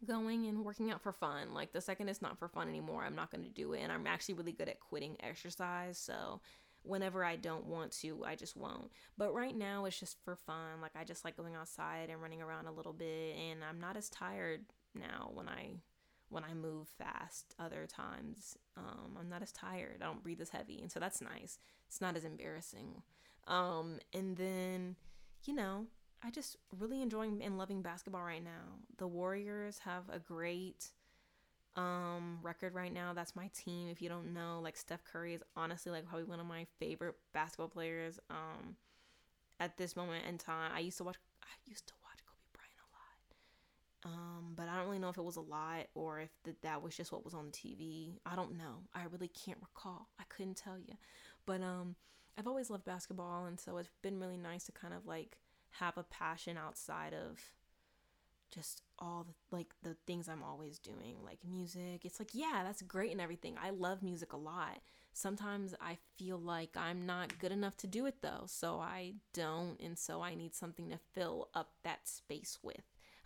going and working out for fun. Like the second it's not for fun anymore, I'm not gonna do it, and I'm actually really good at quitting exercise, so whenever I don't want to, I just won't. But right now, it's just for fun. Like, I just like going outside and running around a little bit, and I'm not as tired now when I when I move fast other times. Um, I'm not as tired. I don't breathe as heavy. And so that's nice. It's not as embarrassing. Um, and then, you know, I just really enjoying and loving basketball right now. The Warriors have a great um record right now. That's my team. If you don't know, like Steph Curry is honestly like probably one of my favorite basketball players um at this moment in time. I used to watch I used to watch Kobe Bryant a lot. Um but I don't really know if it was a lot or if the, that was just what was on TV. I don't know. I really can't recall. I couldn't tell you. But um I've always loved basketball and so it's been really nice to kind of like have a passion outside of just all the like the things I'm always doing, like music. It's like, yeah, that's great and everything. I love music a lot. Sometimes I feel like I'm not good enough to do it though, so I don't, and so I need something to fill up that space with.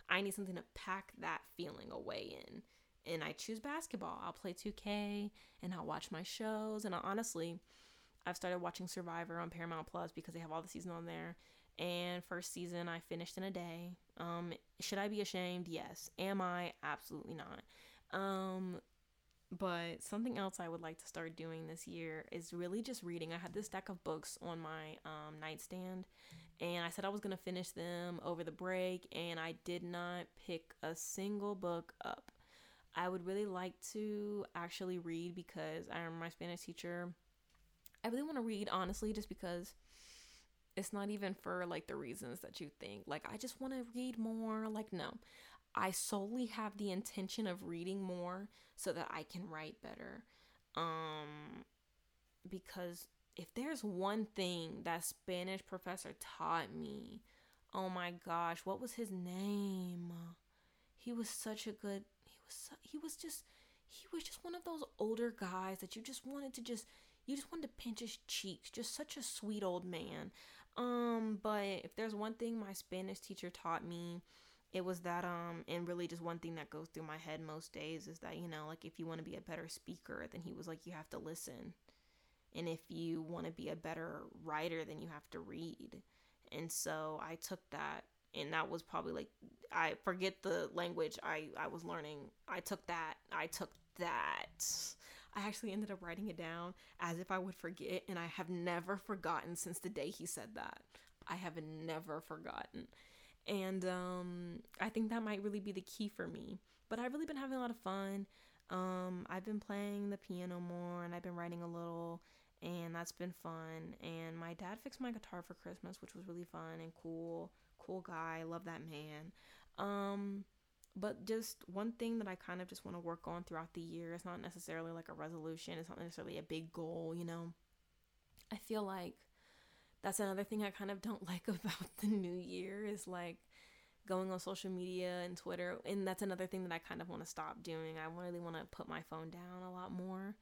I need something to pack that feeling away in. And I choose basketball. I'll play 2K and I'll watch my shows. And I'll, honestly, I've started watching Survivor on Paramount Plus because they have all the season on there and first season I finished in a day. Um, should I be ashamed? Yes. Am I? Absolutely not. Um, but something else I would like to start doing this year is really just reading. I had this stack of books on my um, nightstand, and I said I was gonna finish them over the break, and I did not pick a single book up. I would really like to actually read because I am my Spanish teacher. I really want to read honestly, just because it's not even for like the reasons that you think. Like, I just want to read more. Like, no. I solely have the intention of reading more so that I can write better. Um, because if there's one thing that Spanish professor taught me, oh my gosh, what was his name? He was such a good. He was. So, he was just. He was just one of those older guys that you just wanted to just. You just wanted to pinch his cheeks. Just such a sweet old man. Um, but if there's one thing my Spanish teacher taught me, it was that um and really just one thing that goes through my head most days is that you know like if you want to be a better speaker then he was like you have to listen. And if you want to be a better writer then you have to read. And so i took that and that was probably like i forget the language i i was learning. I took that i took that i actually ended up writing it down as if i would forget and i have never forgotten since the day he said that i have never forgotten and um, I think that might really be the key for me. But I've really been having a lot of fun. Um, I've been playing the piano more and I've been writing a little, and that's been fun. And my dad fixed my guitar for Christmas, which was really fun and cool. Cool guy, love that man. Um, but just one thing that I kind of just want to work on throughout the year. It's not necessarily like a resolution, it's not necessarily a big goal, you know. I feel like that's another thing I kind of don't like about the new year is like going on social media and Twitter. And that's another thing that I kind of want to stop doing. I really want to put my phone down a lot more.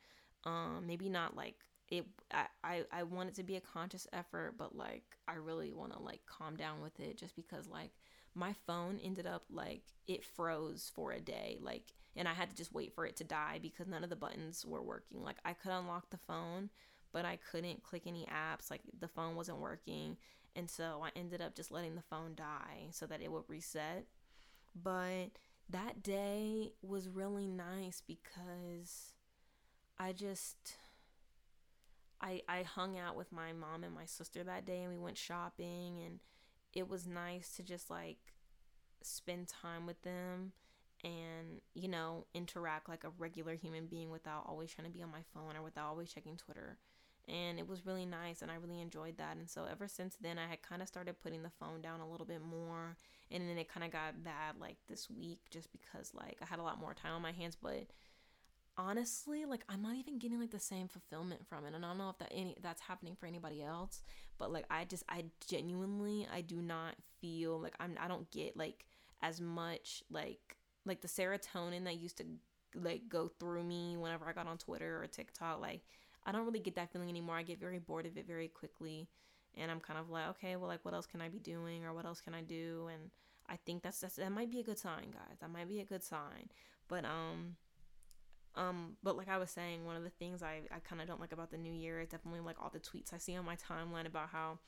Um, maybe not like it I, I I want it to be a conscious effort, but like I really want to like calm down with it just because like my phone ended up like it froze for a day like and I had to just wait for it to die because none of the buttons were working. Like I could unlock the phone, but I couldn't click any apps. Like the phone wasn't working. And so I ended up just letting the phone die so that it would reset. But that day was really nice because I just I I hung out with my mom and my sister that day and we went shopping and it was nice to just like spend time with them and you know interact like a regular human being without always trying to be on my phone or without always checking Twitter and it was really nice and I really enjoyed that. And so ever since then I had kind of started putting the phone down a little bit more and then it kind of got bad like this week just because like I had a lot more time on my hands but honestly like I'm not even getting like the same fulfillment from it and I don't know if that any that's happening for anybody else but like I just I genuinely I do not feel like I'm I don't get like as much like like the serotonin that used to like go through me whenever I got on Twitter or TikTok like I don't really get that feeling anymore. I get very bored of it very quickly. And I'm kind of like, okay, well, like, what else can I be doing or what else can I do? And I think that's, that's that might be a good sign, guys. That might be a good sign. But, um, um, but like I was saying, one of the things I, I kind of don't like about the new year is definitely like all the tweets I see on my timeline about how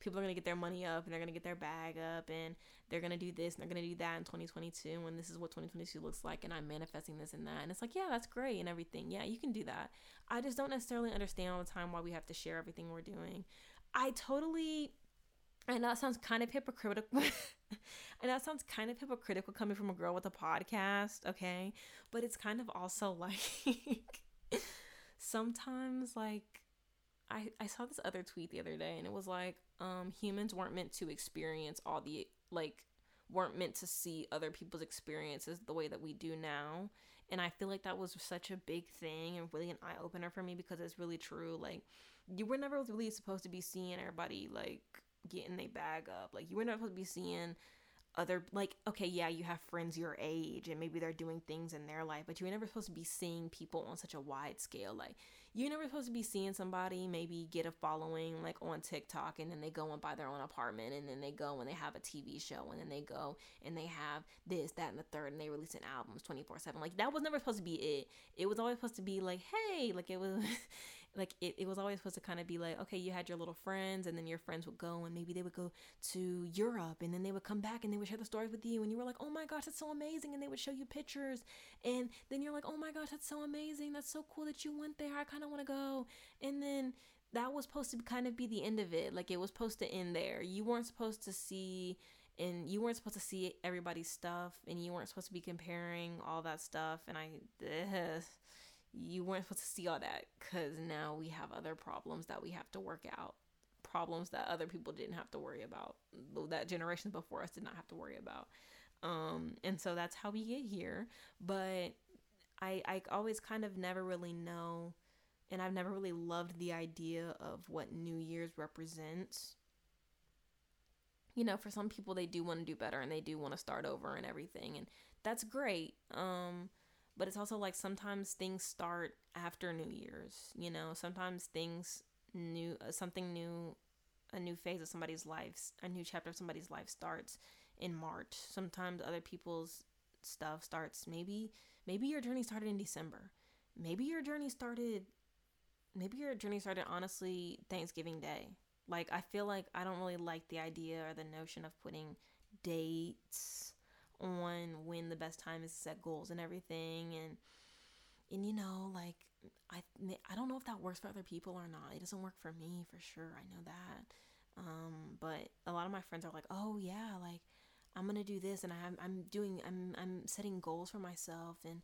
people are going to get their money up and they're going to get their bag up and they're going to do this and they're going to do that in 2022 and this is what 2022 looks like and I'm manifesting this and that. And it's like, yeah, that's great and everything. Yeah, you can do that. I just don't necessarily understand all the time why we have to share everything we're doing. I totally and that sounds kind of hypocritical. and that sounds kind of hypocritical coming from a girl with a podcast, okay? But it's kind of also like sometimes like I I saw this other tweet the other day and it was like um humans weren't meant to experience all the like weren't meant to see other people's experiences the way that we do now and i feel like that was such a big thing and really an eye-opener for me because it's really true like you were never really supposed to be seeing everybody like getting their bag up like you were not supposed to be seeing other like okay yeah you have friends your age and maybe they're doing things in their life but you were never supposed to be seeing people on such a wide scale like you're never supposed to be seeing somebody maybe get a following like on TikTok and then they go and buy their own apartment and then they go and they have a TV show and then they go and they have this, that, and the third and they release an album 24 7. Like that was never supposed to be it. It was always supposed to be like, hey, like it was like it, it was always supposed to kind of be like okay you had your little friends and then your friends would go and maybe they would go to europe and then they would come back and they would share the stories with you and you were like oh my gosh that's so amazing and they would show you pictures and then you're like oh my gosh that's so amazing that's so cool that you went there i kind of want to go and then that was supposed to kind of be the end of it like it was supposed to end there. You weren't supposed to see and you weren't supposed to see everybody's stuff and you weren't supposed to be comparing all that stuff and i you weren't supposed to see all that because now we have other problems that we have to work out problems that other people didn't have to worry about that generations before us did not have to worry about. Um and so that's how we get here. But i i always kind of never really know and i've never really loved the idea of what new year's represents. You know for some people they do want to do better and they do want to start over and everything and that's great. Um but it's also like sometimes things start after New Year's, you know, sometimes things new, uh, something new, a new phase of somebody's life, a new chapter of somebody's life starts in March. Sometimes other people's stuff starts maybe maybe your journey started in December. Maybe your journey started maybe your journey started honestly Thanksgiving Day. Like I feel like I don't really like the idea or the notion of putting dates on when the best time is to set goals and everything and and you know like I I don't know if that works for other people or not. It doesn't work for me for sure. I know that. Um, but a lot of my friends are like, "Oh yeah, like I'm gonna do this, and I'm I'm doing I'm I'm setting goals for myself, and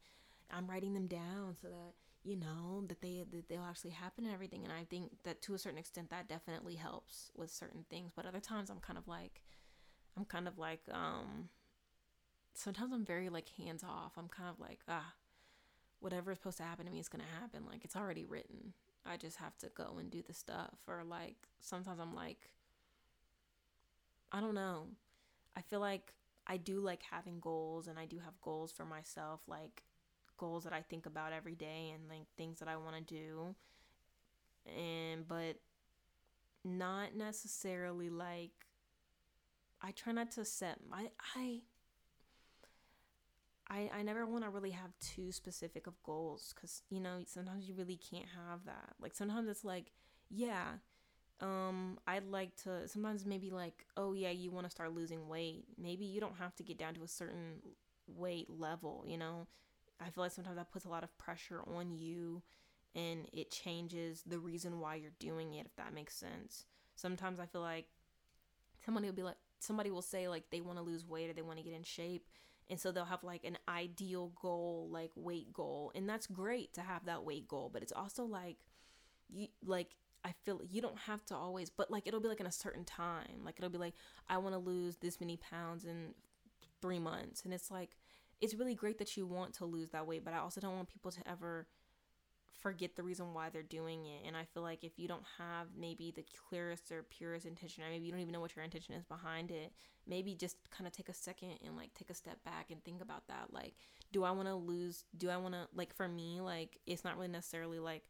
I'm writing them down so that you know that they that they'll actually happen and everything." And I think that to a certain extent that definitely helps with certain things. But other times I'm kind of like, I'm kind of like um. Sometimes I'm very like hands off. I'm kind of like ah, whatever is supposed to happen to me is gonna happen. Like it's already written. I just have to go and do the stuff. Or like sometimes I'm like I don't know. I feel like I do like having goals and I do have goals for myself, like goals that I think about every day and like things that I want to do. And but not necessarily like I try not to set my I I I never want to really have too specific of goals cuz you know, sometimes you really can't have that. Like sometimes it's like, yeah, um i'd like to sometimes maybe like oh yeah you want to start losing weight. Maybe you don't have to get down to a certain weight level you know? I feel like sometimes that puts a lot of pressure on you and it changes the reason why you're doing it if that makes sense. Sometimes i feel like somebody will be like somebody will say like they want to lose weight or they want to get in shape and so they'll have like an ideal goal like weight goal and that's great to have that weight goal but it's also like you like I feel you don't have to always, but like it'll be like in a certain time. Like it'll be like, I want to lose this many pounds in three months. And it's like, it's really great that you want to lose that weight, but I also don't want people to ever forget the reason why they're doing it. And I feel like if you don't have maybe the clearest or purest intention, or maybe you don't even know what your intention is behind it, maybe just kind of take a second and like take a step back and think about that. Like, do I want to lose? Do I want to, like, for me, like, it's not really necessarily like,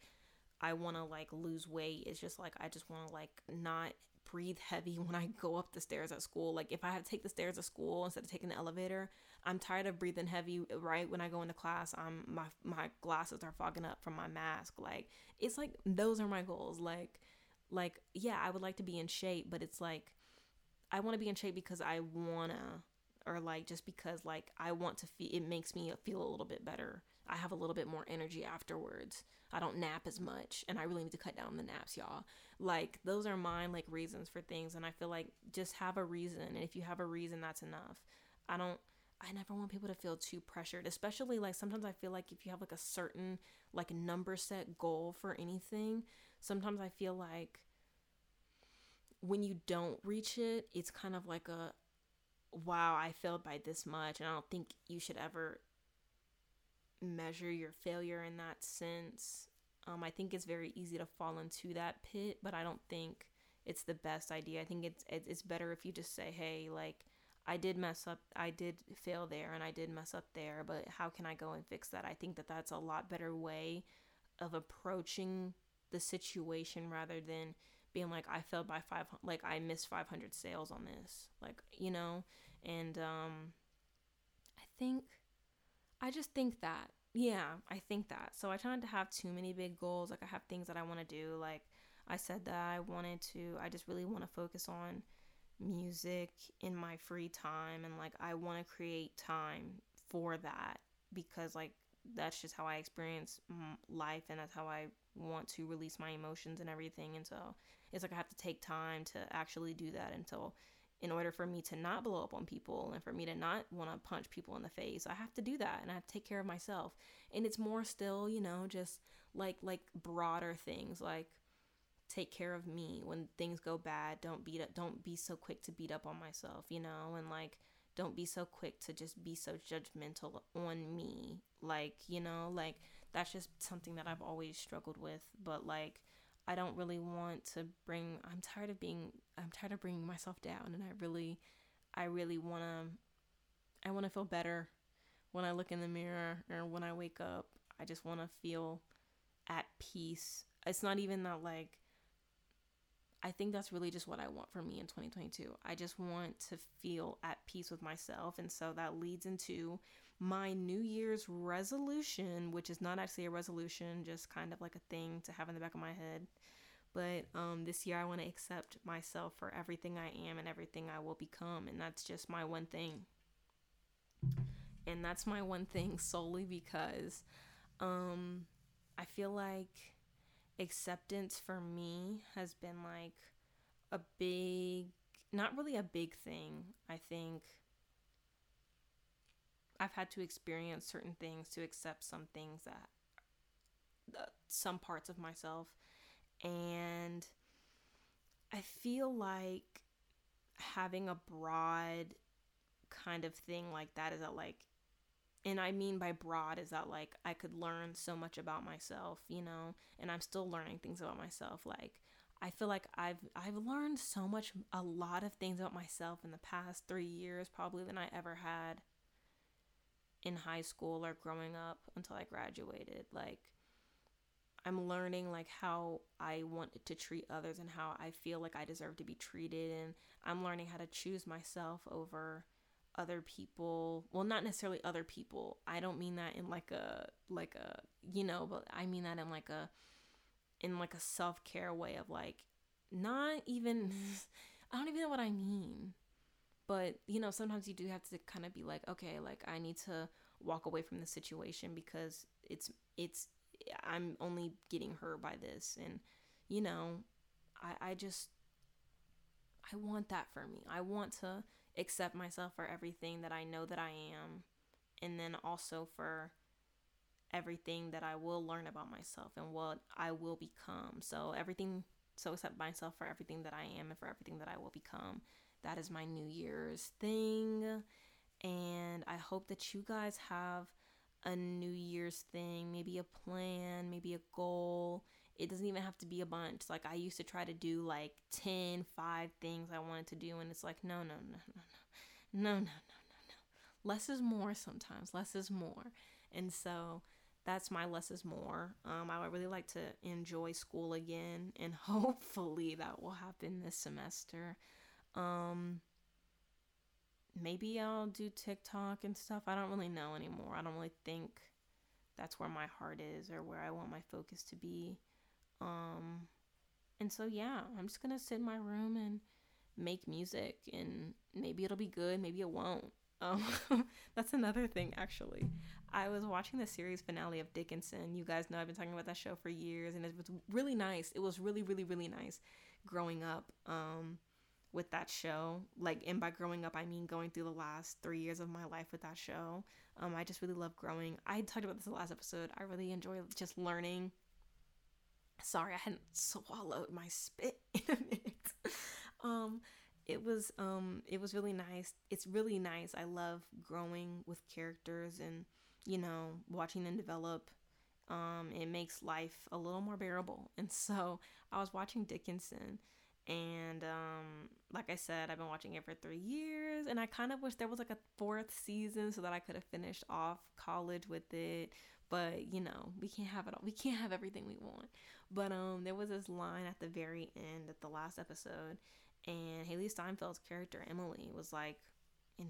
I want to like lose weight. It's just like I just want to like not breathe heavy when I go up the stairs at school. Like if I have to take the stairs at school instead of taking the elevator, I'm tired of breathing heavy uh, right when I go into class. I'm my my glasses are fogging up from my mask. Like it's like those are my goals. Like like yeah, I would like to be in shape, but it's like I want to be in shape because I want to or like just because like I want to feel it makes me feel a little bit better. I have a little bit more energy afterwards. I don't nap as much and I really need to cut down the naps, y'all. Like those are mine like reasons for things and I feel like just have a reason and if you have a reason that's enough. I don't I never want people to feel too pressured, especially like sometimes I feel like if you have like a certain like number set goal for anything, sometimes I feel like when you don't reach it, it's kind of like a wow, I failed by this much. And I don't think you should ever measure your failure in that sense. Um, I think it's very easy to fall into that pit, but I don't think it's the best idea. I think it's it's better if you just say, "Hey, like I did mess up. I did fail there and I did mess up there, but how can I go and fix that?" I think that that's a lot better way of approaching the situation rather than being like I failed by 5 like I missed 500 sales on this. Like, you know, and um I think I just think that. Yeah, I think that. So I try not to have too many big goals. Like I have things that I want to do. Like I said that I wanted to I just really want to focus on music in my free time and like I want to create time for that because like that's just how I experience life and that's how I want to release my emotions and everything and so it's like I have to take time to actually do that. Until in order for me to not blow up on people and for me to not want to punch people in the face i have to do that and i have to take care of myself. And it's more still you know just like like broader things like take care of me when things go bad. Don't beat up don't be so quick to beat up on myself you know and like don't be so quick to just be so judgmental on me. Like you know like that's just something that i've always struggled with. But like I don't really want to bring I'm tired of being I'm tired of bringing myself down and I really I really want to I want to feel better when I look in the mirror or when I wake up. I just want to feel at peace. It's not even that like I think that's really just what I want for me in 2022. I just want to feel at peace with myself. And so that leads into my New Year's resolution, which is not actually a resolution, just kind of like a thing to have in the back of my head. But um, this year, I want to accept myself for everything I am and everything I will become. And that's just my one thing. And that's my one thing solely because um, I feel like acceptance for me has been like a big, not really a big thing. I think I've had to experience certain things to accept some things that, uh, some parts of myself. And I feel like having a broad kind of thing like that is that like and I mean by broad is that like I could learn so much about myself, you know, and I'm still learning things about myself. Like I feel like I've I've learned so much a lot of things about myself in the past 3 years probably than I ever had in high school or growing up until I graduated. Like I'm learning like how I want to treat others and how I feel like I deserve to be treated. And I'm learning how to choose myself over other people. Well not necessarily other people. I don't mean that in like a like a you know but i mean that in like a in like a self-care way of like not even i don't even know what i mean but you know sometimes you do have to kind of be like okay like i need to walk away from the situation because it's it's i'm only getting hurt by this and you know i i just i want that for me i want to accept myself for everything that I know that I am, and then also for everything that I will learn about myself and what I will become. So, everything, so accept myself for everything that I am and for everything that I will become. That is my New Year's thing. And I hope that you guys have a New Year's thing, maybe a plan, maybe a goal it doesn't even have to be a bunch. Like I used to try to do like 10, 5 things I wanted to do and it's like no, no, no, no, no. No, no, no, no, no. Less is more sometimes. Less is more. And so that's my less is more. Um, I would really like to enjoy school again, and hopefully that will happen this semester. Um, maybe I'll do TikTok and stuff. I don't really know anymore. I don't really think that's where my heart is or where I want my focus to be. Um, and so, yeah, I'm just going to sit in my room and make music, and maybe it'll be good, maybe it won't. Um, that's another thing, actually. I was watching the series finale of Dickinson. You guys know I've been talking about that show for years, and it was really nice. It was really, really, really nice growing up um, with that show. Like, and by growing up, I mean going through the last three years of my life with that show. Um, I just really love growing. I talked about this in the last episode. I really enjoy just learning Sorry, I hadn't swallowed my spit in a minute. um, it was um, it was really nice. It's really nice. I love growing with characters and you know watching them develop. Um, it makes life a little more bearable. And so I was watching Dickinson, and um, like I said, I've been watching it for three years, and I kind of wish there was like a fourth season so that I could have finished off college with it. But you know, we can't have it all. We can't have everything we want. But um, there was this line at the very end at the last episode, and Hailee Steinfeld's character Emily was like, in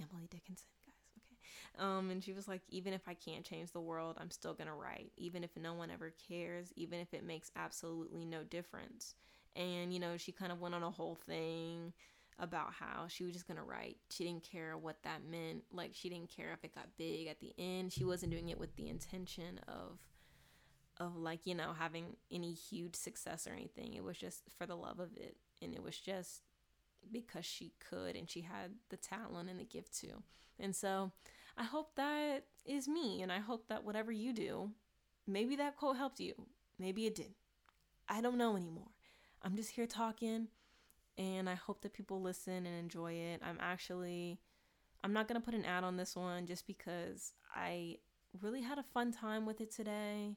Emily Dickinson, guys, okay. Um, and she was like, even if I can't change the world, I'm still gonna write, even if no one ever cares, even if it makes absolutely no difference. And you know, she kind of went on a whole thing about how she was just gonna write. She didn't care what that meant. Like she didn't care if it got big at the end. She wasn't doing it with the intention of of like, you know, having any huge success or anything. It was just for the love of it. And it was just because she could and she had the talent and the gift to. And so I hope that is me. And I hope that whatever you do, maybe that quote helped you. Maybe it did. I don't know anymore. I'm just here talking and I hope that people listen and enjoy it. I'm actually I'm not going to put an ad on this one just because I really had a fun time with it today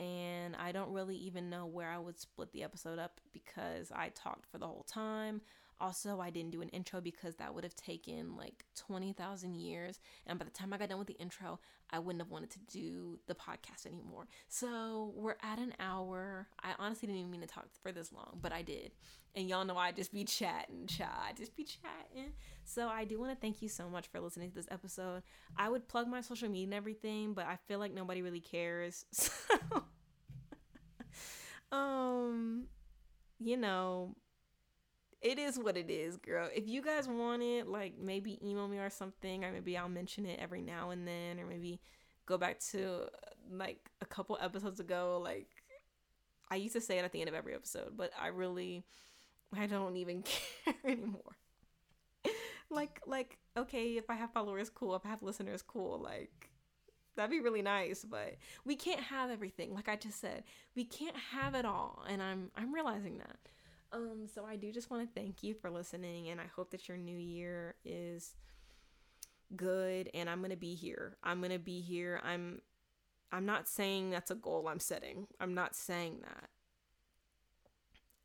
and I don't really even know where I would split the episode up because I talked for the whole time. Also, I didn't do an intro because that would have taken like 20,000 years. And by the time I got done with the intro, I wouldn't have wanted to do the podcast anymore. So we're at an hour. I honestly didn't even mean to talk for this long, but I did. And y'all know I just be chatting, chat, just be chatting. So I do want to thank you so much for listening to this episode. I would plug my social media and everything, but I feel like nobody really cares. So, um, you know, it is what it is, girl. If you guys want it, like maybe email me or something, or maybe I'll mention it every now and then, or maybe go back to like a couple episodes ago. Like I used to say it at the end of every episode, but I really, I don't even care anymore. like, like, okay, if I have followers, cool. If I have listeners, cool. Like, that'd be really nice but we can't have everything like i just said we can't have it all and i'm i'm realizing that um, so I do just want to thank you for listening, and I hope that your new year is good. And I'm gonna be here. I'm gonna be here. I'm. I'm not saying that's a goal I'm setting. I'm not saying that.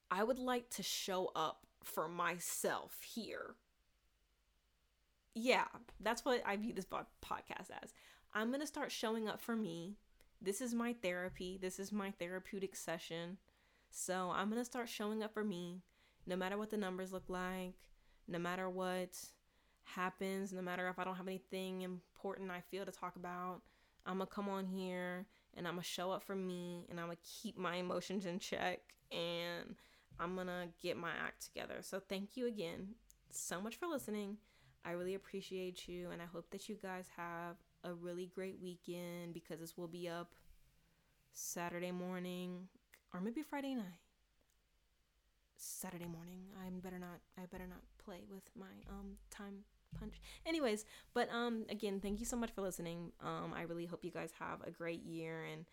I would like to show up for myself here. Yeah, that's what I view this podcast as. I'm going to start showing up for me. This is my therapy. This is my therapeutic session. So I'm going to start showing up for me no matter what the numbers look like, no matter what happens, no matter if I don't have anything important I feel to talk about. I'm going to come on here and I'm going to show up for me and I'm going to keep my emotions in check and I'm going to get my act together. So thank you again so much for listening. I really appreciate you and I hope that you guys have a really great weekend because this will be up Saturday morning or maybe Friday night. Saturday morning. I better not I better not play with my um time punch. Anyways, but um again, thank you so much for listening. Um I really hope you guys have a great year and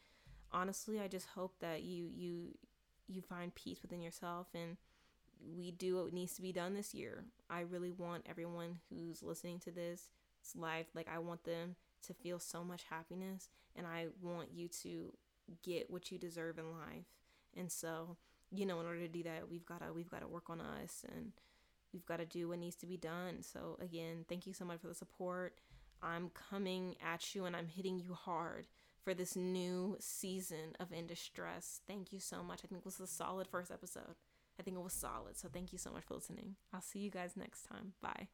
honestly, I just hope that you you you find peace within yourself and we do what needs to be done this year. I really want everyone who's listening to this live like I want them to feel so much happiness and I want you to get what you deserve in life. And so, you know, in order to do that, we've got to we've got to work on us and we've got to do what needs to be done. So, again, thank you so much for the support. I'm coming at you and I'm hitting you hard for this new season of In Distress. Thank you so much. I think this was a solid first episode. I think it was solid. So, thank you so much for listening. I'll see you guys next time. Bye.